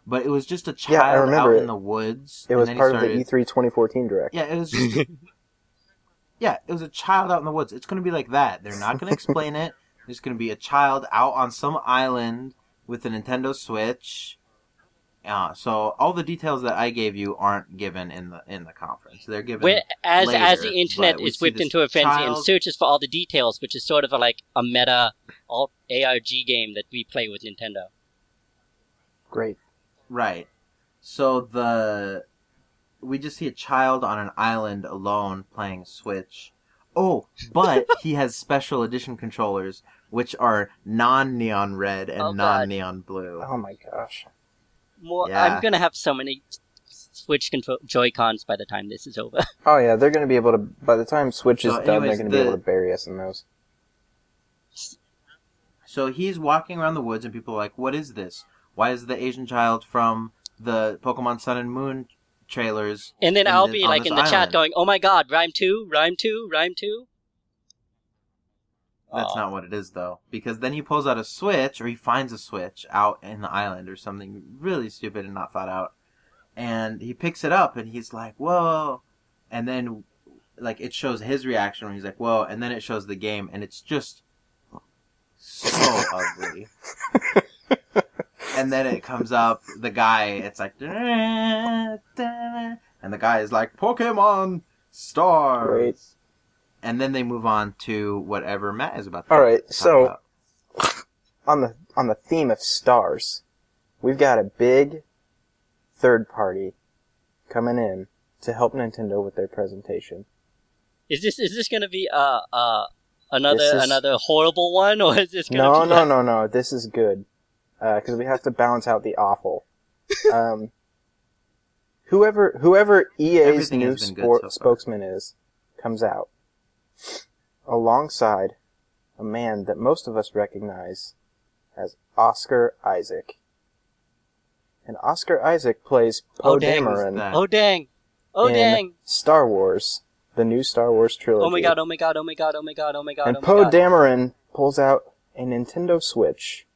but it was just a child Yeah, I child remember out it. in the woods. it was then he part of the E E3 2014 direct. Yeah, it was just. yeah, it was a child out in the woods. It's going to be like that. They're not going to explain it. There's going to be a child out on some island with a Nintendo Switch. Uh, so all the details that I gave you aren't given in the in the conference. They're given. Where, as later, as the internet is whipped into a frenzy and searches for all the details, which is sort of a, like a meta alt ARG game that we play with Nintendo. Great. Right. So the we just see a child on an island alone playing Switch. Oh, but he has special edition controllers which are non-neon red and Oh, non-neon blue. Oh my gosh. More, Yeah. I'm gonna have so many Switch control Joy Cons by the time this is over. Oh yeah, they're going to be able to. By the time Switch is So done, they're going to be able to bury us in those. So he's walking around the woods and people are like, "What is this? Why is the Asian child from the Pokemon Sun and Moon trailers?" And then I'll the- be like in the chat going, "Oh my God, Rime two, Rime two, Rime two. That's Aw. not what it is though, because then he pulls out a switch, or he finds a switch out in the island, or something really stupid and not thought out, and he picks it up, and he's like, "Whoa!" And then, like, it shows his reaction when he's like, "Whoa!" And then it shows the game, and it's just so ugly. And then it comes up, the guy, it's like, and the guy is like, "Pokemon stars." Great. And then they move on to whatever Matt is about to All right, talk so- about. On the on the theme of stars, we've got a big third party coming in to help Nintendo with their presentation. Is this is this gonna be uh uh another is- another horrible one, or is this gonna No, be no, no, no. This is good because we have to balance out the awful. Um, whoever whoever EA's Everything new has sport, so spokesman is comes out alongside a man that most of us recognize as Oscar Isaac. And Oscar Isaac plays Poe Oh, dang. Dameron that? Oh dang! Oh in dang! Star Wars, the new Star Wars trilogy. Oh my god! Oh my god! Oh my god! Oh my god! Oh my god! and oh Poe. Dameron pulls out a Nintendo Switch.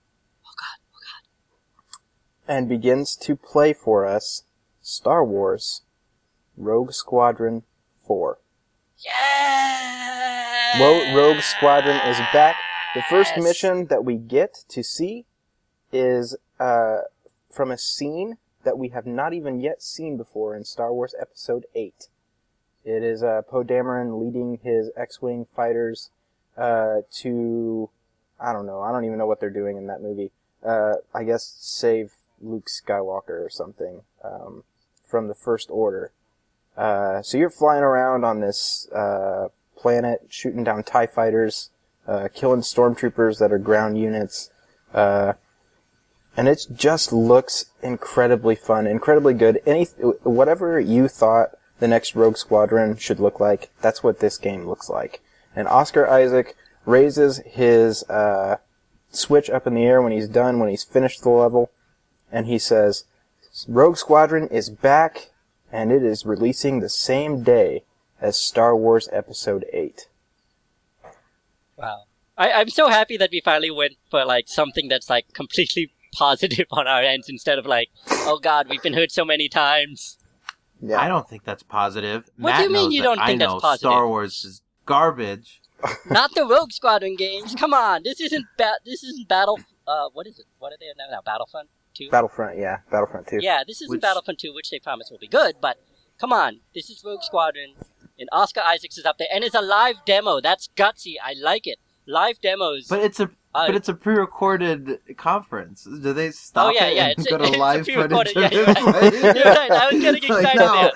Oh god! Oh god! And begins to play for us Star Wars Rogue Squadron 4. Yeah! Ro- Rogue Squadron is back. The first mission that we get to see is uh, from a scene that we have not even yet seen before in Star Wars Episode 8. It is uh, Poe Dameron leading his X-Wing fighters uh, to, I don't know, I don't even know what they're doing in that movie. Uh, I guess save Luke Skywalker or something um, from the First Order. Uh, so you're flying around on this uh, planet, shooting down Tie fighters, uh, killing stormtroopers that are ground units, uh, and it just looks incredibly fun, incredibly good. Any whatever you thought the next Rogue Squadron should look like, that's what this game looks like. And Oscar Isaac raises his uh, switch up in the air when he's done, when he's finished the level, and he says, Rogue Squadron is back, and it is releasing the same day as Star Wars Episode 8. Wow. I, I'm so happy that we finally went for like something that's like completely positive on our ends instead of like, oh god, we've been hurt so many times. Yeah. I don't think that's positive. What Matt do you mean you don't I think that's know positive? Star Wars is garbage. Not the Rogue Squadron games. Come on, this isn't ba- This isn't Battle. Uh, what is it? What are they now? now Battlefront Two. Battlefront, yeah, Battlefront 2. yeah, this isn't Which- Battlefront Two, which they promise will be good. But come on, this is Rogue Squadron, and Oscar Isaacs is up there, and it's a live demo. That's gutsy. I like it. Live demos. But it's a Uh, but it's a pre-recorded conference. Do they stop oh yeah, it yeah. and It's, go a, to it's live a pre-recorded. footage? Yeah, of you're it right. playing? you're right. I was getting Like, excited no. there.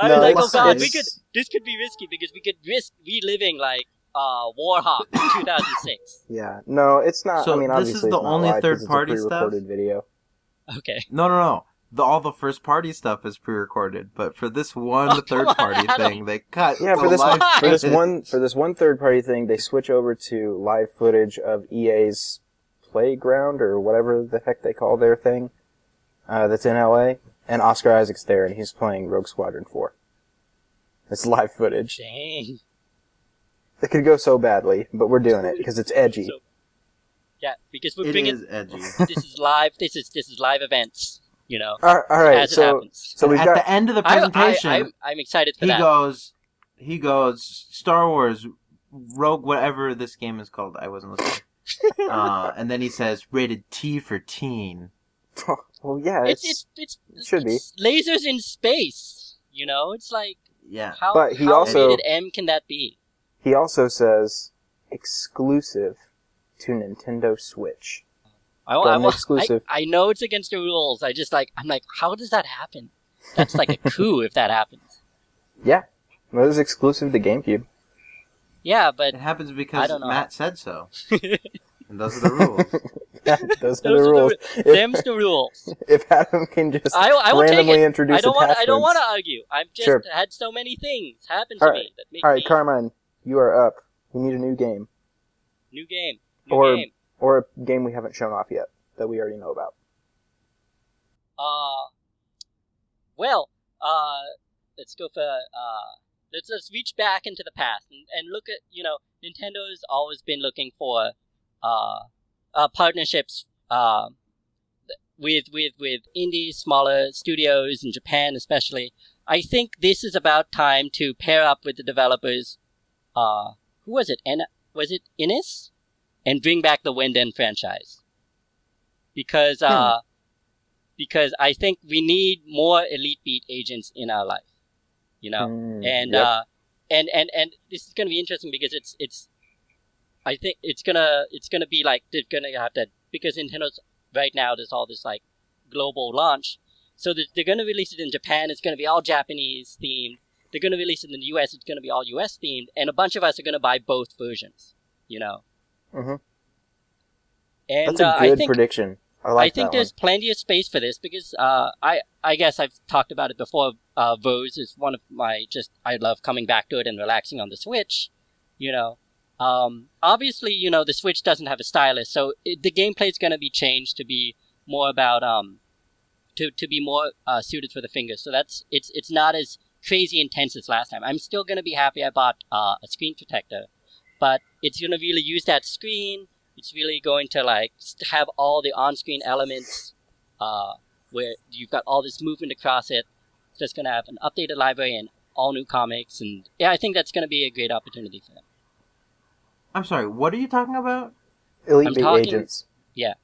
I No, was like, oh it's- god, we could. This could be risky because we could risk reliving like uh Warhawk 2006. Yeah. No, it's not. So I mean, this obviously is the only third-party stuff? pre-recorded video. Okay. No, no, no. the, all the first party stuff is pre-recorded, but for this one Oh, come on, party Adam. thing, they cut. Yeah, for this live Why? for this one for this one third party thing, they switch over to live footage of EA's playground or whatever the heck they call their thing. Uh, that's in LA, and Oscar Isaac's there, and he's playing Rogue Squadron Four. It's live footage. Dang. It could go so badly, but we're doing it because it's edgy. So, yeah, because we're It bringing is edgy. this is live. This is this is live events. You know, all all right, as it so happens. so we've At got the end of the presentation, I, I'm, I'm excited for he that. goes, he goes, Star Wars, Rogue, whatever this game is called. I wasn't listening. uh, and then he says, rated T for teen. well, yeah, it's it's, it's it's it should be. lasers in space. You know, it's like Yeah. how But he how also- rated M can that be? He also says exclusive to Nintendo Switch. I, I, exclusive. I, I know it's against the rules. I just like I'm like, how does that happen? That's like a coup if that happens. Yeah, that is exclusive to GameCube. Yeah, but It happens I because don't know. Matt said so. and those are the rules. Yeah, those are Those the are rules. the, If, them's the rules. if Adam can just I, I randomly introduce I don't want. I don't want to argue. I've just Sure. had so many things happen to All right. me that make All right, me Carmine, you are up. We need a new game new game, new Or- game. or a game we haven't shown off yet that we already know about. Uh, well, uh, let's go for uh, let's let's reach back into the past and, and look at you know Nintendo has always been looking for uh, uh partnerships uh with with with indie smaller studios in Japan especially. I think this is about time to pair up with the developers. Uh, who was it? En- was it iNiS? And bring back the Ouendan franchise because uh because I think we need more Elite Beat agents in our life, you know. Mm, and yep. uh, and and and this is gonna be interesting because it's it's, I think it's gonna it's gonna be like they're gonna have that because Nintendo's right now there's all this like global launch, so that they're gonna release it in Japan. It's gonna be all Japanese themed. They're gonna release it in the U.S. It's gonna be all U.S. themed, and a bunch of us are gonna buy both versions, you know. Mhm. And That's a uh, I good think prediction. I like I think that there's plenty of space for this because uh, I I guess I've talked about it before. Uh, Voez is one of my just I love coming back to it and relaxing on the Switch. You know, um, obviously you know the Switch doesn't have a stylus, so it, the gameplay is going to be changed to be more about um to to be more uh, suited for the fingers. So that's it's it's not as crazy intense as last time. I'm still going to be happy I bought uh, a screen protector, but it's going to really use that screen it's really going to like have all the on-screen elements uh, where you've got all this movement across it it's just going to have an updated library and all new comics and yeah i think that's going to be a great opportunity for them I'm sorry, what are you talking about? Elite I'm Beat talking- agents. Yeah.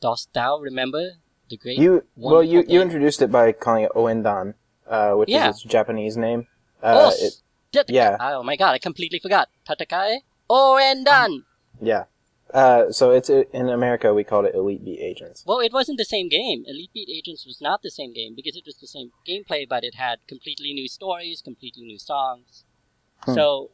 Dost thou remember the great You well, you you introduced it by calling it Ouendan, uh, which Yeah. is its Japanese name. oh, Uh, it, Yeah. oh my god i completely forgot tatakae oh and done yeah. Uh, so it's in America we called it Elite Beat Agents. well it wasn't the same game elite beat agents was not the same game because it was the same gameplay but it had completely new stories completely new songs Hmm. so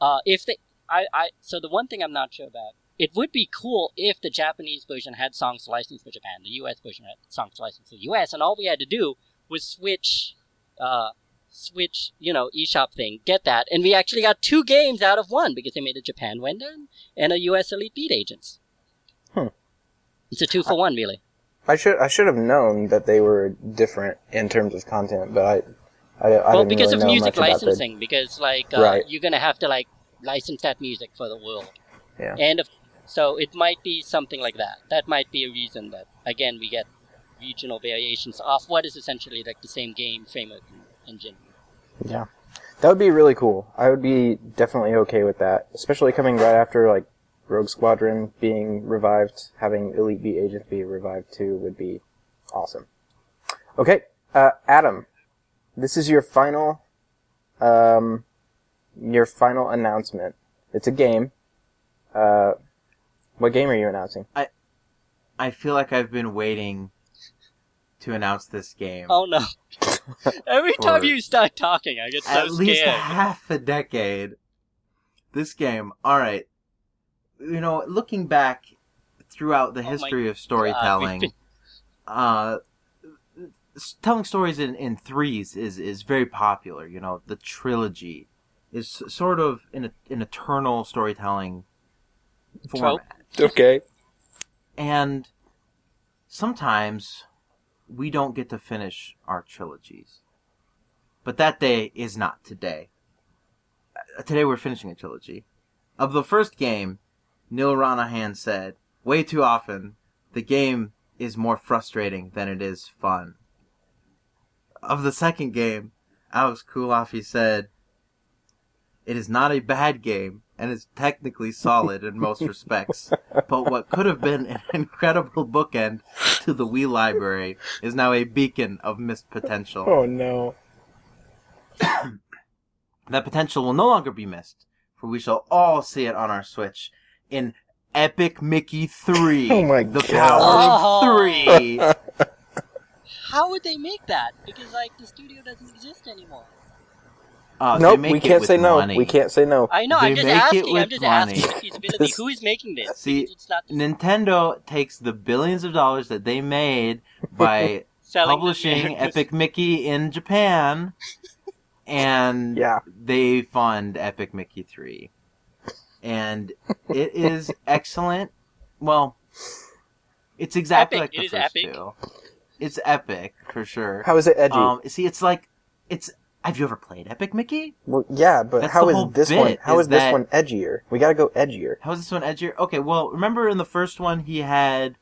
uh, if they I, I so the one thing i'm not sure about it would be cool if the japanese version had songs licensed for japan the us version had songs licensed for the us and all we had to do was switch uh, switch you know eShop thing. Get that. And we actually got two games out of one because they made a japan Ouendan and a us elite beat agents. Hmm. it's a two for one really. I should I should have known that they were different in terms of content, but I I, I well didn't because really of know music much about the- licensing because like uh, Right. you're gonna have to like license that music for the world. Yeah. and if, so it might be something like that. That might be a reason that again we get regional variations off what is essentially like the same game framework and engine Yeah. That would be really cool. I would be definitely okay with that, especially coming right after like Rogue Squadron being revived, having Elite Beat Agents be revived too would be awesome. Okay, uh, Adam, this is your final, um, your final announcement. It's a game. Uh, what game are you announcing? I, I feel like I've been waiting to announce this game. oh no every time you start talking i get so At least scared half a decade. This game, alright. You know, looking back throughout the Oh history of storytelling, been- uh, telling stories in, in threes is, is very popular. You know, the trilogy is sort of an, an eternal storytelling Trope. format. Okay. And sometimes we don't get to finish our trilogies. But that day is not today. Uh, Today we're finishing a trilogy. Of the first game, Neal Ronaghan said, way too often, the game is more frustrating than it is fun. Of the second game, Alex Culafi said, it is not a bad game and is technically solid in most respects, but what could have been an incredible bookend to the Wii library is now a beacon of missed potential. Oh no. That potential will no longer be missed, for we shall all see it on our Switch in Epic Mickey 3. Oh my the God. power of 3. How would they make that? Because like the studio doesn't exist anymore. Uh, they nope, we can't say no. money. We can't say no. I know. They I'm just make it asking. I'm just money. asking the feasibility. This- Who is making this? See, it's not Nintendo takes the billions of dollars that they made by publishing Epic Mickey in Japan, and Yeah. they fund Epic Mickey 3. And it is excellent. Well, it's exactly Epic. like the It is first epic. two. It's epic, for sure. How is it edgy? Um, see, it's like, it's, have you ever played Epic Mickey? well, yeah, but that's how the is whole this bit, one? How is is this that- one edgier? We gotta go edgier. How is this one edgier? Okay, well, remember in the first one he had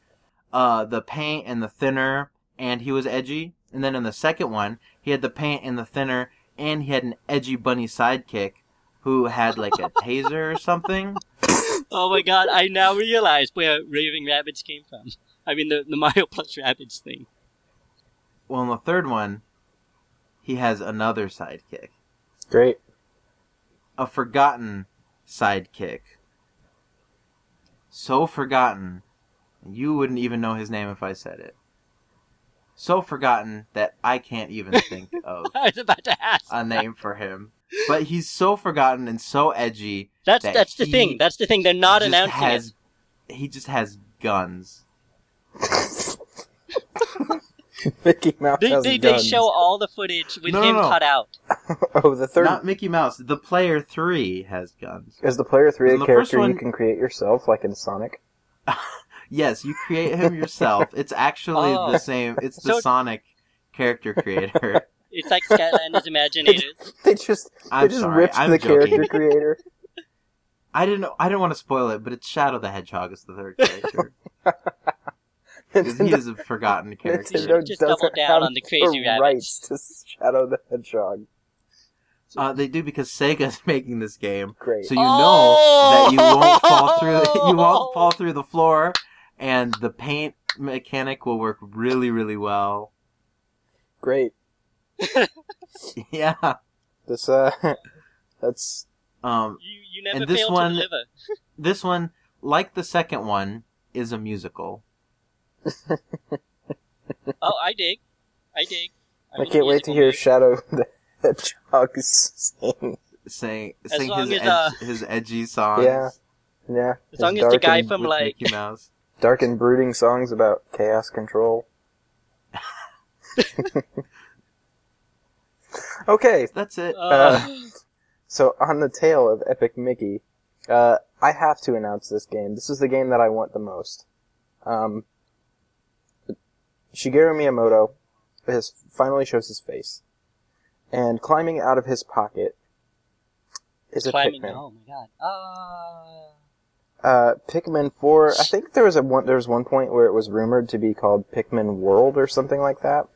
uh, the paint and the thinner, and he was edgy. And then in the second one, he had the paint and the thinner, and he had an edgy bunny sidekick who had like a taser or something. Oh my god! I now realize where Raving Rabbids came from. I mean the the Mario plus Rabbids thing. Well, in the third one, he has another sidekick, Great. a forgotten sidekick. So forgotten, you wouldn't even know his name if I said it. So forgotten that I can't even think of I was about to ask. a name for him. But he's so forgotten and so edgy. That's that that's the thing. That's the thing. They're not announcing has, it. He just has guns. Mickey Mouse They, has they, they show all the footage with No, no, him no. cut out. oh, the third Not Mickey Mouse. The player three has guns. is the player three In a the first character you can create yourself, like in Sonic. Yes, you create him yourself. It's actually Oh. the same. It's the So- Sonic character creator. It's like Skylanders Imaginators. They just I'm they just sorry. ripped I'm the joking. character creator. I didn't. I didn't want to spoil it, but it's Shadow the Hedgehog is the third character. 'Cause he Nintendo, is a forgotten character. Nintendo Just doesn't double down have on the crazy the rights to Shadow the Hedgehog. Uh, they do because Sega's making this game, Great. so you know Oh! that you won't fall through. You won't fall through the floor, and the paint mechanic will work really, really well. Great. Yeah. This uh, that's Um, You you never And this fail one- to deliver. this one, like the second one, is a musical. Oh, I dig. I dig. I mean, can't wait to hear music. Shadow the Hedgehog sing. Sing, As sing his, as, uh, edge, his edgy songs. Yeah. Yeah. As long as the dark guy from like Mickey Mouse. dark and brooding songs about chaos control. okay, That's it. uh, so on the tail of Epic Mickey, uh, I have to announce this game. This is the game that I want the most. Um, Shigeru Miyamoto has finally shows his face, and climbing out of his pocket is a climbing. Pikmin. Oh my god. Uh, Uh, Pikmin 4, I think there was a one, there was one point where it was rumored to be called Pikmin World or something like that.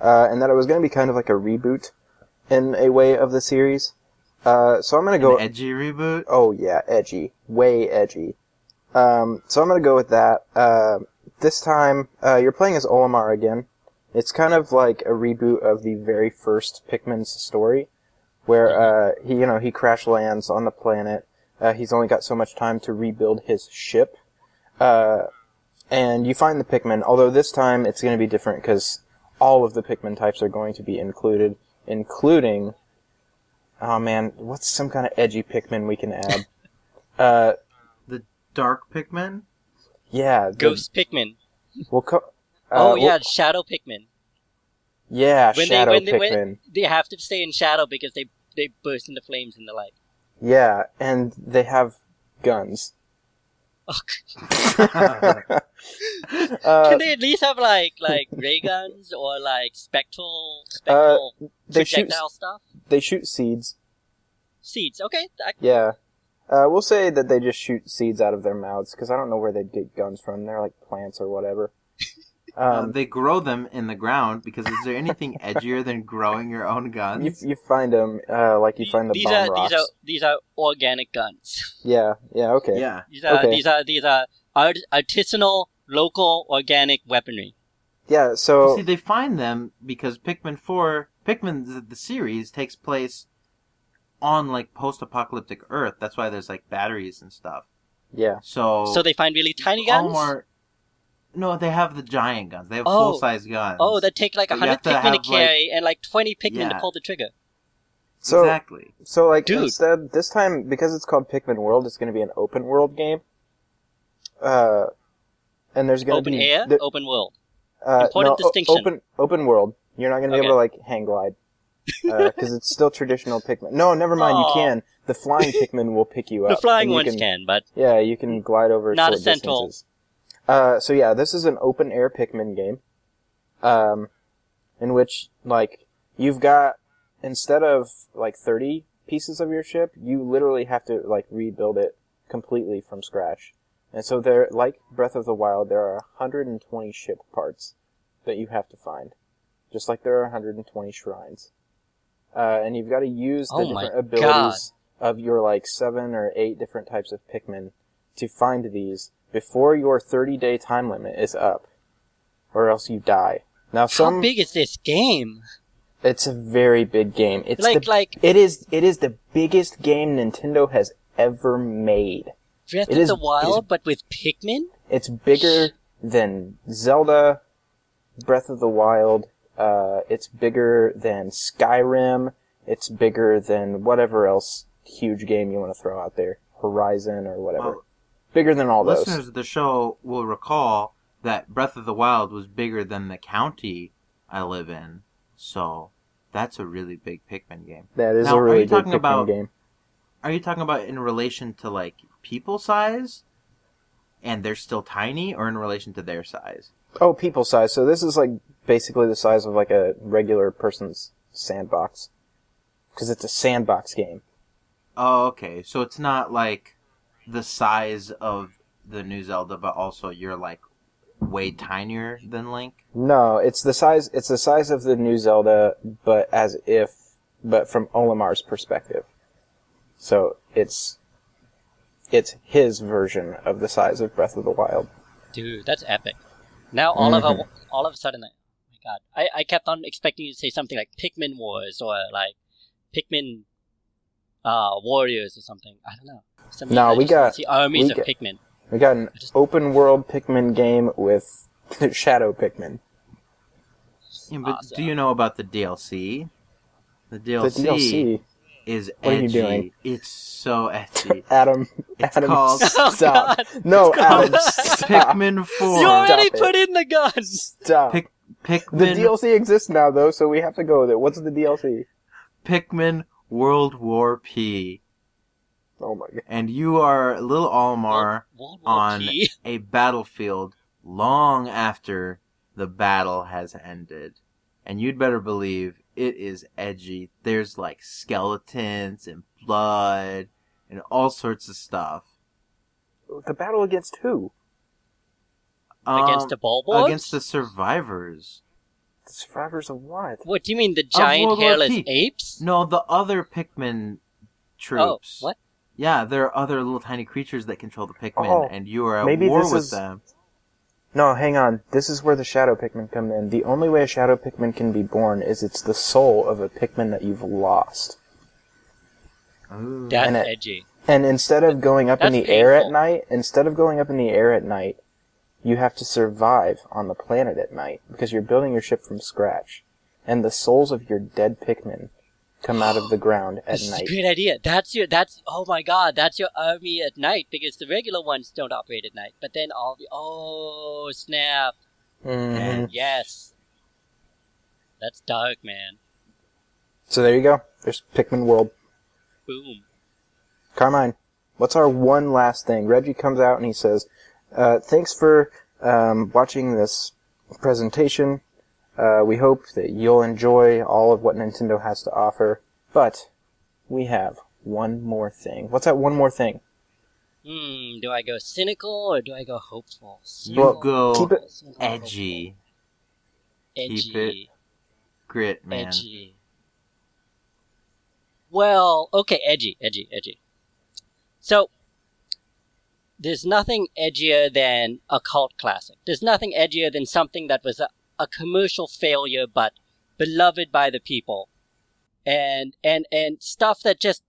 Uh, and that it was going to be kind of like a reboot in a way of the series. Uh, so I'm going to go, An edgy reboot. oh yeah, edgy. Way edgy. Um, so I'm going to go with that. Uh, this time, uh, you're playing as Olimar again. It's kind of like a reboot of the very first Pikmin's story, where, uh, he, you know, he crash lands on the planet. Uh, he's only got so much time to rebuild his ship. Uh, and you find the Pikmin, although this time it's going to be different because all of the Pikmin types are going to be included, including, oh man, what's some kind of edgy Pikmin we can add? uh, the Dark Pikmin. Yeah, the- Ghost Pikmin. We'll co- oh Uh, yeah, Shadow Pikmin. Yeah, When they- Shadow they- when- Pikmin. They have to stay in shadow because they they burst into flames in the light. Yeah, and they have guns. uh, Can they at least have like like ray guns or like spectral spectral they shoot projectile stuff? they shoot seeds. Seeds. Okay. I, Yeah. Uh, we'll say that they just shoot seeds out of their mouths because I don't know where they'd get guns from. They're like plants or whatever. Uh, Um, they grow them in the ground because is there anything edgier than growing your own guns? you, you find them uh, like you find the these bomb are rocks. these are these are organic guns. Yeah, yeah, okay. Yeah. These are Okay. these are these are art- artisanal, local, organic weaponry. Yeah, so See, they find them because Pikmin 4, Pikmin, the, the series, takes place on, like, post-apocalyptic Earth. That's why there's, like, batteries and stuff. yeah. So, So they find really tiny guns. Olimar- no, they have the giant guns. They have Oh. full-size guns. Oh, that take like But hundred have to Pikmin to have, like- carry and like twenty Pikmin to pull the trigger. So exactly. so like Dude. instead this time because it's called Pikmin World, it's going to be an open world game. Uh, and there's going to be Open be air, there- open world. Uh, Important no, o- distinction. open open world. You're not gonna be Okay. able to like hang glide because it's still traditional Pikmin. No, never mind. You can. The flying Pikmin will pick you up. The flying you ones can, can, but Yeah, you can glide over Not distances. Uh, so yeah, this is an open air Pikmin game, um, in which like you've got instead of like 30 pieces of your ship, you literally have to like rebuild it completely from scratch. And so there, like Breath of the Wild, there are 120 ship parts that you have to find, just like there are 120 shrines. Uh, and you've got to use the Oh different abilities of your like seven or eight different types of Pikmin to find these before your 30 day time limit is up, or else you die. Now, some how big is this game? it's a very big game. It's like the, like it is it is the biggest game Nintendo has ever made. Breath it of is- the it is- Wild, but with Pikmin. It's bigger than Zelda, Breath of the Wild. Uh, it's bigger than Skyrim. It's bigger than whatever else huge game you want to throw out there, Horizon or whatever. Well, bigger than all those. listeners of the show will recall that Breath of the Wild was bigger than the county I live in. So, that's a really big Pikmin game. That is Now, a really big Pikmin about- game. Are you talking about in relation to, like, people size? And they're still tiny, or in relation to their size? Oh, people size. So this is like basically the size of like a regular person's sandbox. Because it's a sandbox game. Oh, okay. So it's not like the size of the new Zelda, but also you're like way tinier than Link. No, it's the size. It's the size of the new Zelda, but as if, but from Olimar's perspective. So it's, it's his version of the size of Breath of the Wild. Dude, that's epic. Now all of Mhm. a all of a sudden, I, my god, I, I kept on expecting you to say something like Pikmin Wars or like Pikmin uh, Warriors or something. I don't know. Something No, we got- see armies we of got- Pikmin. We got an just- open world Pikmin game with Shadow Pikmin. Yeah, but Awesome. do you know about the DLC? The The DLC, DLC, is What are you edgy. doing? It's so edgy. Adam, It's Adam, called- Oh, stop. God. No, It's called- Adam, stop. Pikmin 4. You already Stop it. put in the guns. Stop. Pik- The DLC exists now, though, so we have to go with it. What's the DLC? Pikmin World War P. Oh my god. And you are little Olimar World War on P. a battlefield long after the battle has ended. And you'd better believe it is edgy. There's like skeletons and blood and all sorts of stuff. The battle against who? Against Um, the ball boys. against the survivors. The survivors of what? What do you mean? The giant hairless P. apes? No, the other Pikmin troops. Oh, what? Yeah, there are other little tiny creatures that control the Pikmin, Oh, and you are at maybe war this with is- them. No, hang on. This is where the Shadow Pikmin come in. The only way a Shadow Pikmin can be born is it's the soul of a Pikmin that you've lost. Ooh. That's And it- edgy. And instead of going up in the That's air at night, instead of going up in the air at night, you have to survive on the planet at night because you're building your ship from scratch. And the souls of your dead Pikmin come out of the ground at This is a night. great idea. That's your. That's oh my god. That's your army at night because the regular ones don't operate at night. But then all the oh snap. Mhm. Yes. That's dark, man. So there you go. There's Pikmin World. Boom. Carmine, what's our one last thing? Reggie comes out and he says, uh, "Thanks for um, watching this presentation. Uh, we hope that you'll enjoy all of what Nintendo has to offer. But we have one more thing. What's that one more thing? Hmm, do I go cynical or do I go hopeful? You Well, go keep it- cynical, edgy, keep it grit, man. Edgy. Well, okay, edgy, edgy, edgy. So, there's nothing edgier than a cult classic. There's nothing edgier than something that was a, a commercial failure but beloved by the people. And, and, and stuff that just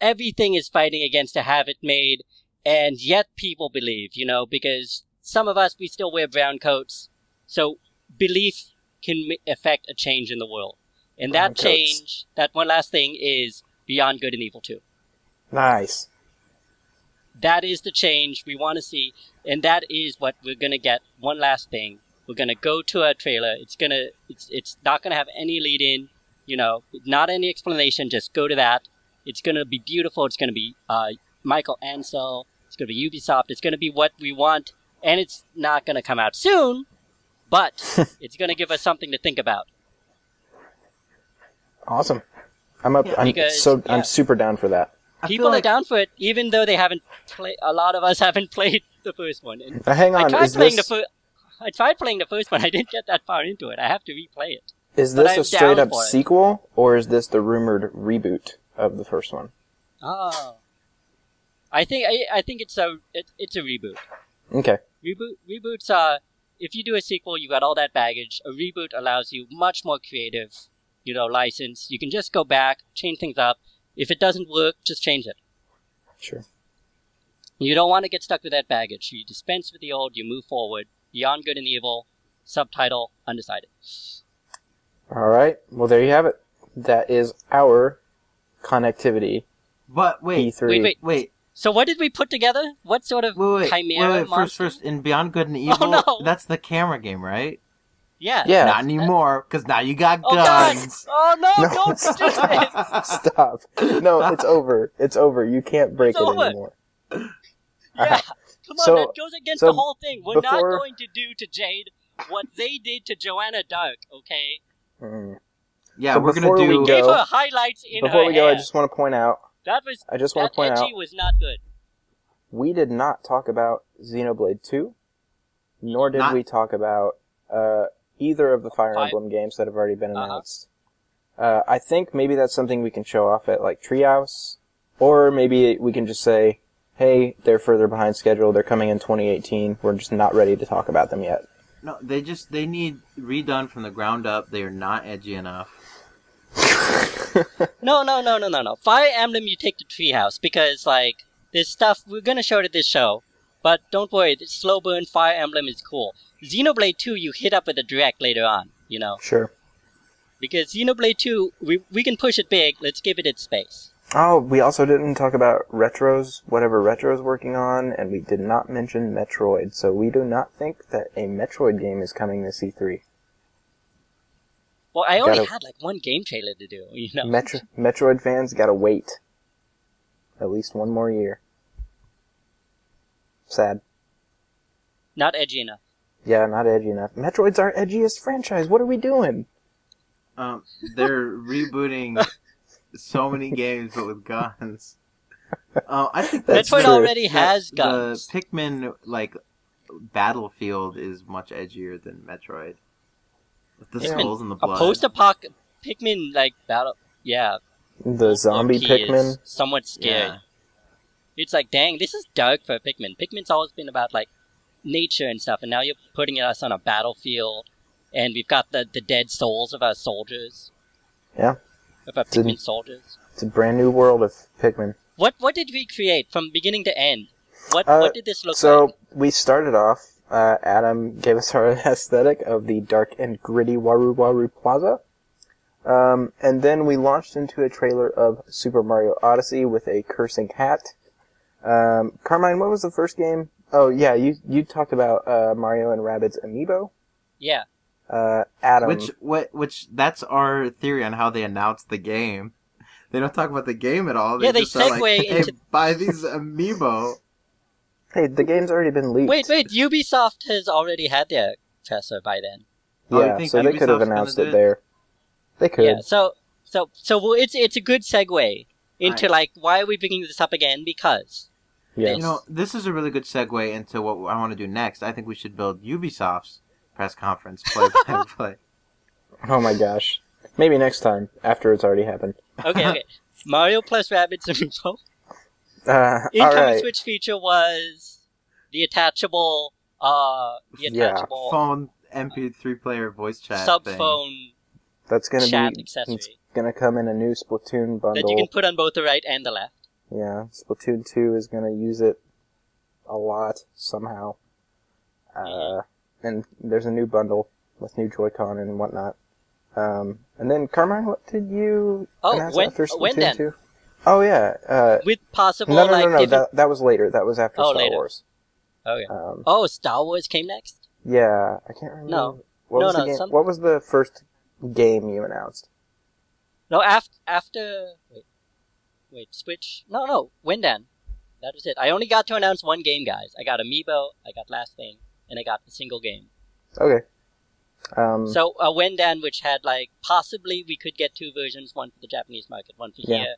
everything is fighting against to have it made, and yet people believe, you know, because some of us, we still wear brown coats. So, belief can affect a change in the world. And Brown that coats. change, that one last thing is Beyond Good and Evil 2. Nice. That is the change we want to see, and that is what we're gonna get. One last thing, we're gonna go to a trailer. It's gonna, it's, it's not gonna have any lead in, you know, not any explanation. Just go to that. It's gonna be beautiful. It's gonna be uh, Michel Ancel. It's gonna be Ubisoft. It's gonna be what we want, and it's not gonna come out soon, but it's gonna give us something to think about. Awesome. I'm up. Yeah, I'm because- so I'm super down for that. I feel People like are down for it, even though they haven't played. A lot of us haven't played the first one. And Now, hang I tried Is playing this the first. I tried playing the first one. I didn't get that far into it. I have to replay it. is this I'm a straight up sequel or is this the rumored reboot of the first one? Oh, I think I, I think it's a it, it's a reboot. Okay. Reboot reboots are if you do a sequel, you got all that baggage. A reboot allows you much more creative, you know, license. You can just go back, change things up. If it doesn't work, just change it. Sure. You don't want to get stuck with that baggage. You dispense with the old, you move forward. Beyond Good and Evil. Subtitle undecided. All right. Well, there you have it. That is our connectivity But wait, E3. Wait, wait. wait, So what did we put together? What sort of wait, wait, chimera wait, wait. First, monster? first, in Beyond Good and oh, Evil, no. that's the camera game, right? Yeah. Yeah. Not anymore, because now you got Oh God! guns. Oh no! No, Don't do this! Stop. No, it's over. It's over. You can't break It's it over. anymore. Yeah. Come on, So- that goes against so the whole thing. We're not going to do to Jade what they did to Joanna Dark. Okay. Mm. Yeah, So we're gonna before we go- Gave her highlights in Before her we go, I just want to point out. that was I just want that to point out was not good. we did not talk about Xenoblade 2, nor did Not- we talk about uh, either of the Fire Fi- Emblem games that have already been Uh-huh. announced. uh I think maybe that's something we can show off at like Treehouse, or maybe we can just say, "Hey, they're further behind schedule. They're coming in 2018. We're just not ready to talk about them yet." No, they just they need redone from the ground up. They are not edgy enough. No, no, no, no, no, no. Fire Emblem, you take to Treehouse because like this stuff we're gonna show it at this show. But don't worry, the slow burn Fire Emblem is cool. Xenoblade 2, you hit up with a direct later on. You know, Sure. because Xenoblade 2, we we can push it big. Let's give it its space. Oh, we also didn't talk about Retro's, whatever Retro's working on, and we did not mention Metroid, so we do not think that a Metroid game is coming this E3. Well, I only Gotta- had like one game trailer to do. You know. Metro- Metroid fans gotta wait. At least one more year. Sad. Not edgy enough. Yeah, not edgy enough. Metroid's our edgiest franchise. What are we doing? Um, they're rebooting so many games, but with guns. Uh, I think That's Metroid true. already that has guns. The Pikmin like battlefield is much edgier than Metroid. With the Pikmin- skulls and the blood. A post-apoc Pikmin like battle. Yeah, The zombie Pikmin? Somewhat scary. Yeah. It's like, dang, this is dark for Pikmin. Pikmin's always been about like nature and stuff, and now you're putting us on a battlefield, and we've got the the dead souls of our soldiers. Yeah. Of our It's a- Pikmin soldiers. It's a brand new world of Pikmin. What what did we create from beginning to end? What Uh, what did this look So like? So we started off. Uh, Adam gave us our aesthetic of the dark and gritty Waru Waru Plaza, um, and then we launched into a trailer of Super Mario Odyssey with a cursing hat. Um, Carmine, what was the first game? Oh yeah, you you talked about uh, Mario and Rabbids Amiibo. Yeah. Uh, Adam. Which what which that's our theory on how they announced the game. They don't talk about the game at all. Yeah, they just are like, segue hey, into- buy these amiibo. hey, the game's already been leaked. Wait, wait. Ubisoft has already had their presser by then. Oh, Yeah, think so they could have announced it it? there. They could. Yeah. So, so, so well, it's it's a good segue into I- like why are we bringing this up again? Because Yes. You know, this is a really good segue into what I want to do next. I think we should build Ubisoft's press conference play by play. Oh my gosh. Maybe next time after it's already happened. okay, okay. Mario plus Rabbids Amiibo. Uh, Incoming right. Switch feature was the attachable, uh, the Yeah, attachable Phone MP3 player voice chat sub phone That's gonna chat be accessory it's gonna come in a new Splatoon bundle. that you can put on both the right and the left. Yeah, Splatoon 2 is going to use it a lot somehow. Uh, and there's a new bundle with new Joy-Con and whatnot. Um, and then Carmine, what did you Oh, announce when- after when Splatoon then? 2? Oh yeah, uh, With possible no, no, like no, no, different. that, that was later. That was after Oh, Star later. Wars. Okay. Um, Oh, Star Wars came next. yeah, I can't remember. No. What No, no, some- What was the first game you announced? No, after after wait, wait, Switch. No, no, Ouendan. That was it. I only got to announce one game, guys. I got Amiibo, I got Last Thing, and I got a single game. Okay. Um, So uh, Ouendan, which had like possibly we could get two versions, one for the Japanese market, one for Yeah. here,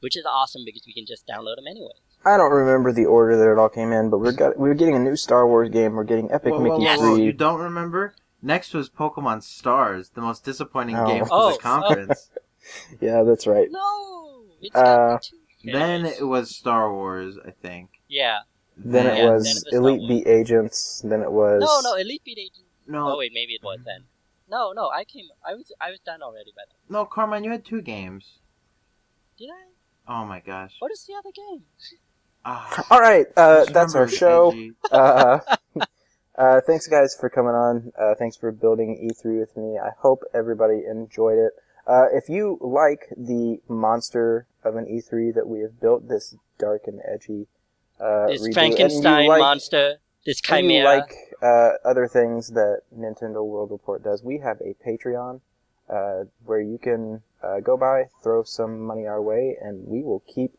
which is awesome because we can just download them anyway. I don't remember the order that it all came in, but we're got we were getting a new Star Wars game. We're getting Epic Whoa, whoa, Mickey whoa, whoa, three. You don't remember? Next was Pokemon Stars, the most disappointing Oh. game Oh, of the conference. Yeah, that's right. No, it's Uh, two. Then it was Star Wars, I think. yeah. Then Yeah, it then was it was Elite Beat Agents. Then it was No, no, Elite Beat Agent. No, Oh wait, maybe it was then. No, no, I came. I was. I was done already by then. no, Carmine, you had two games. Did I? Oh my gosh. What is the other game? Ah, All right, uh, that's our show. uh, uh, thanks guys for coming on. Uh, thanks for building E3 with me. I hope everybody enjoyed it. Uh, if you like the monster of an E3 that we have built, this dark and edgy uh, This redo, Frankenstein like- monster. This chimera. like uh, other things that Nintendo World Report does, we have a Patreon uh, where you can uh, go by, throw some money our way, and we will keep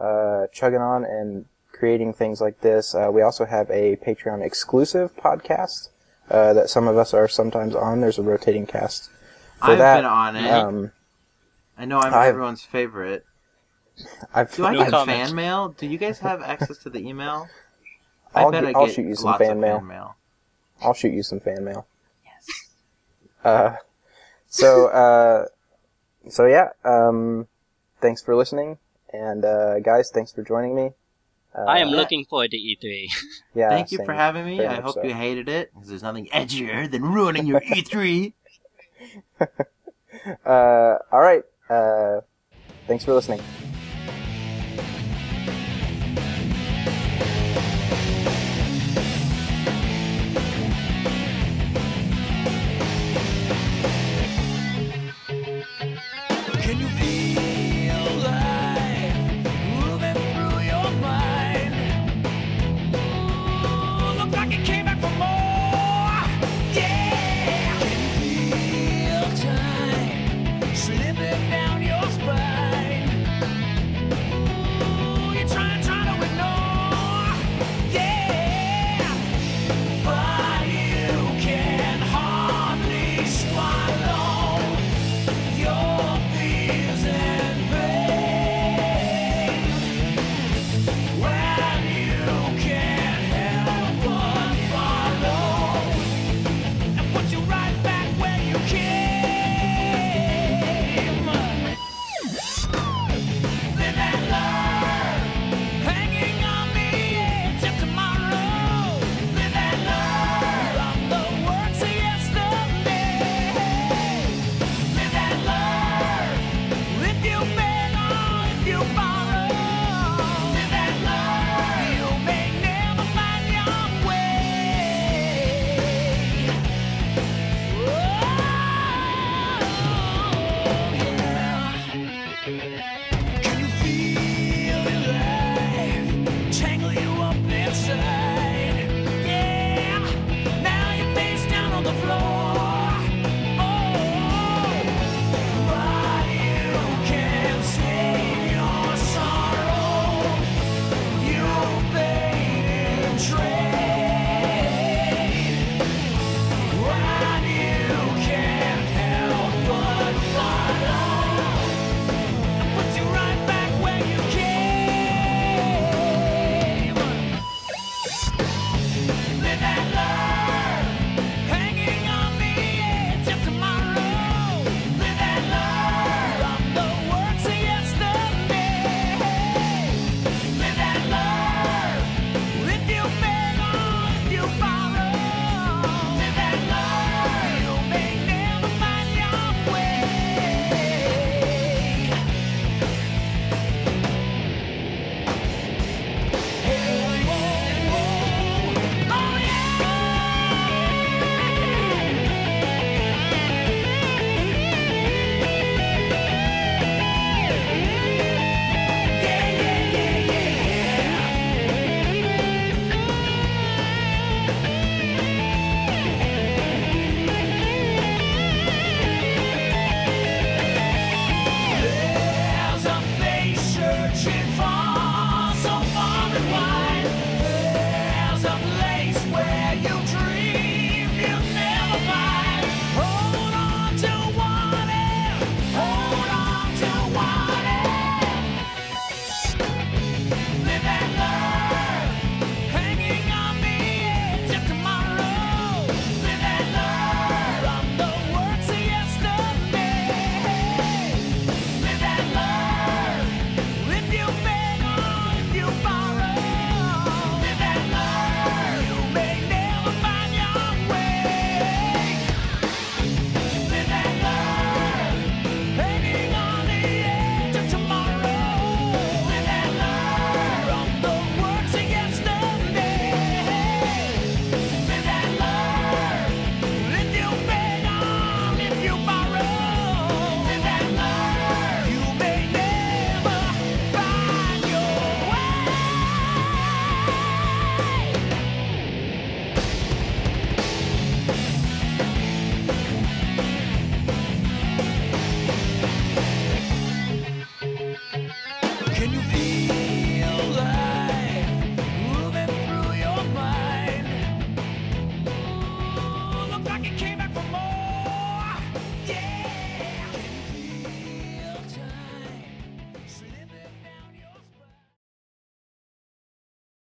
uh, chugging on and creating things like this. Uh, we also have a Patreon exclusive podcast uh, that some of us are sometimes on. There's a rotating cast I've that. been on it. Um, I know I'm I've- everyone's favorite. I've, Do I No get comment. fan mail? Do you guys have access to the email? I'll I bet get- I I'll shoot you some fan mail. fan mail. I'll shoot you some fan mail. Yes. Uh, so, uh, so yeah, um, thanks for listening. And, uh, guys, thanks for joining me. Uh, I am looking forward to E E3. Yeah, Thank you same. for having me. I hope so. you hated it, because there's nothing edgier than ruining your E E3. Uh, alright, uh, thanks for listening.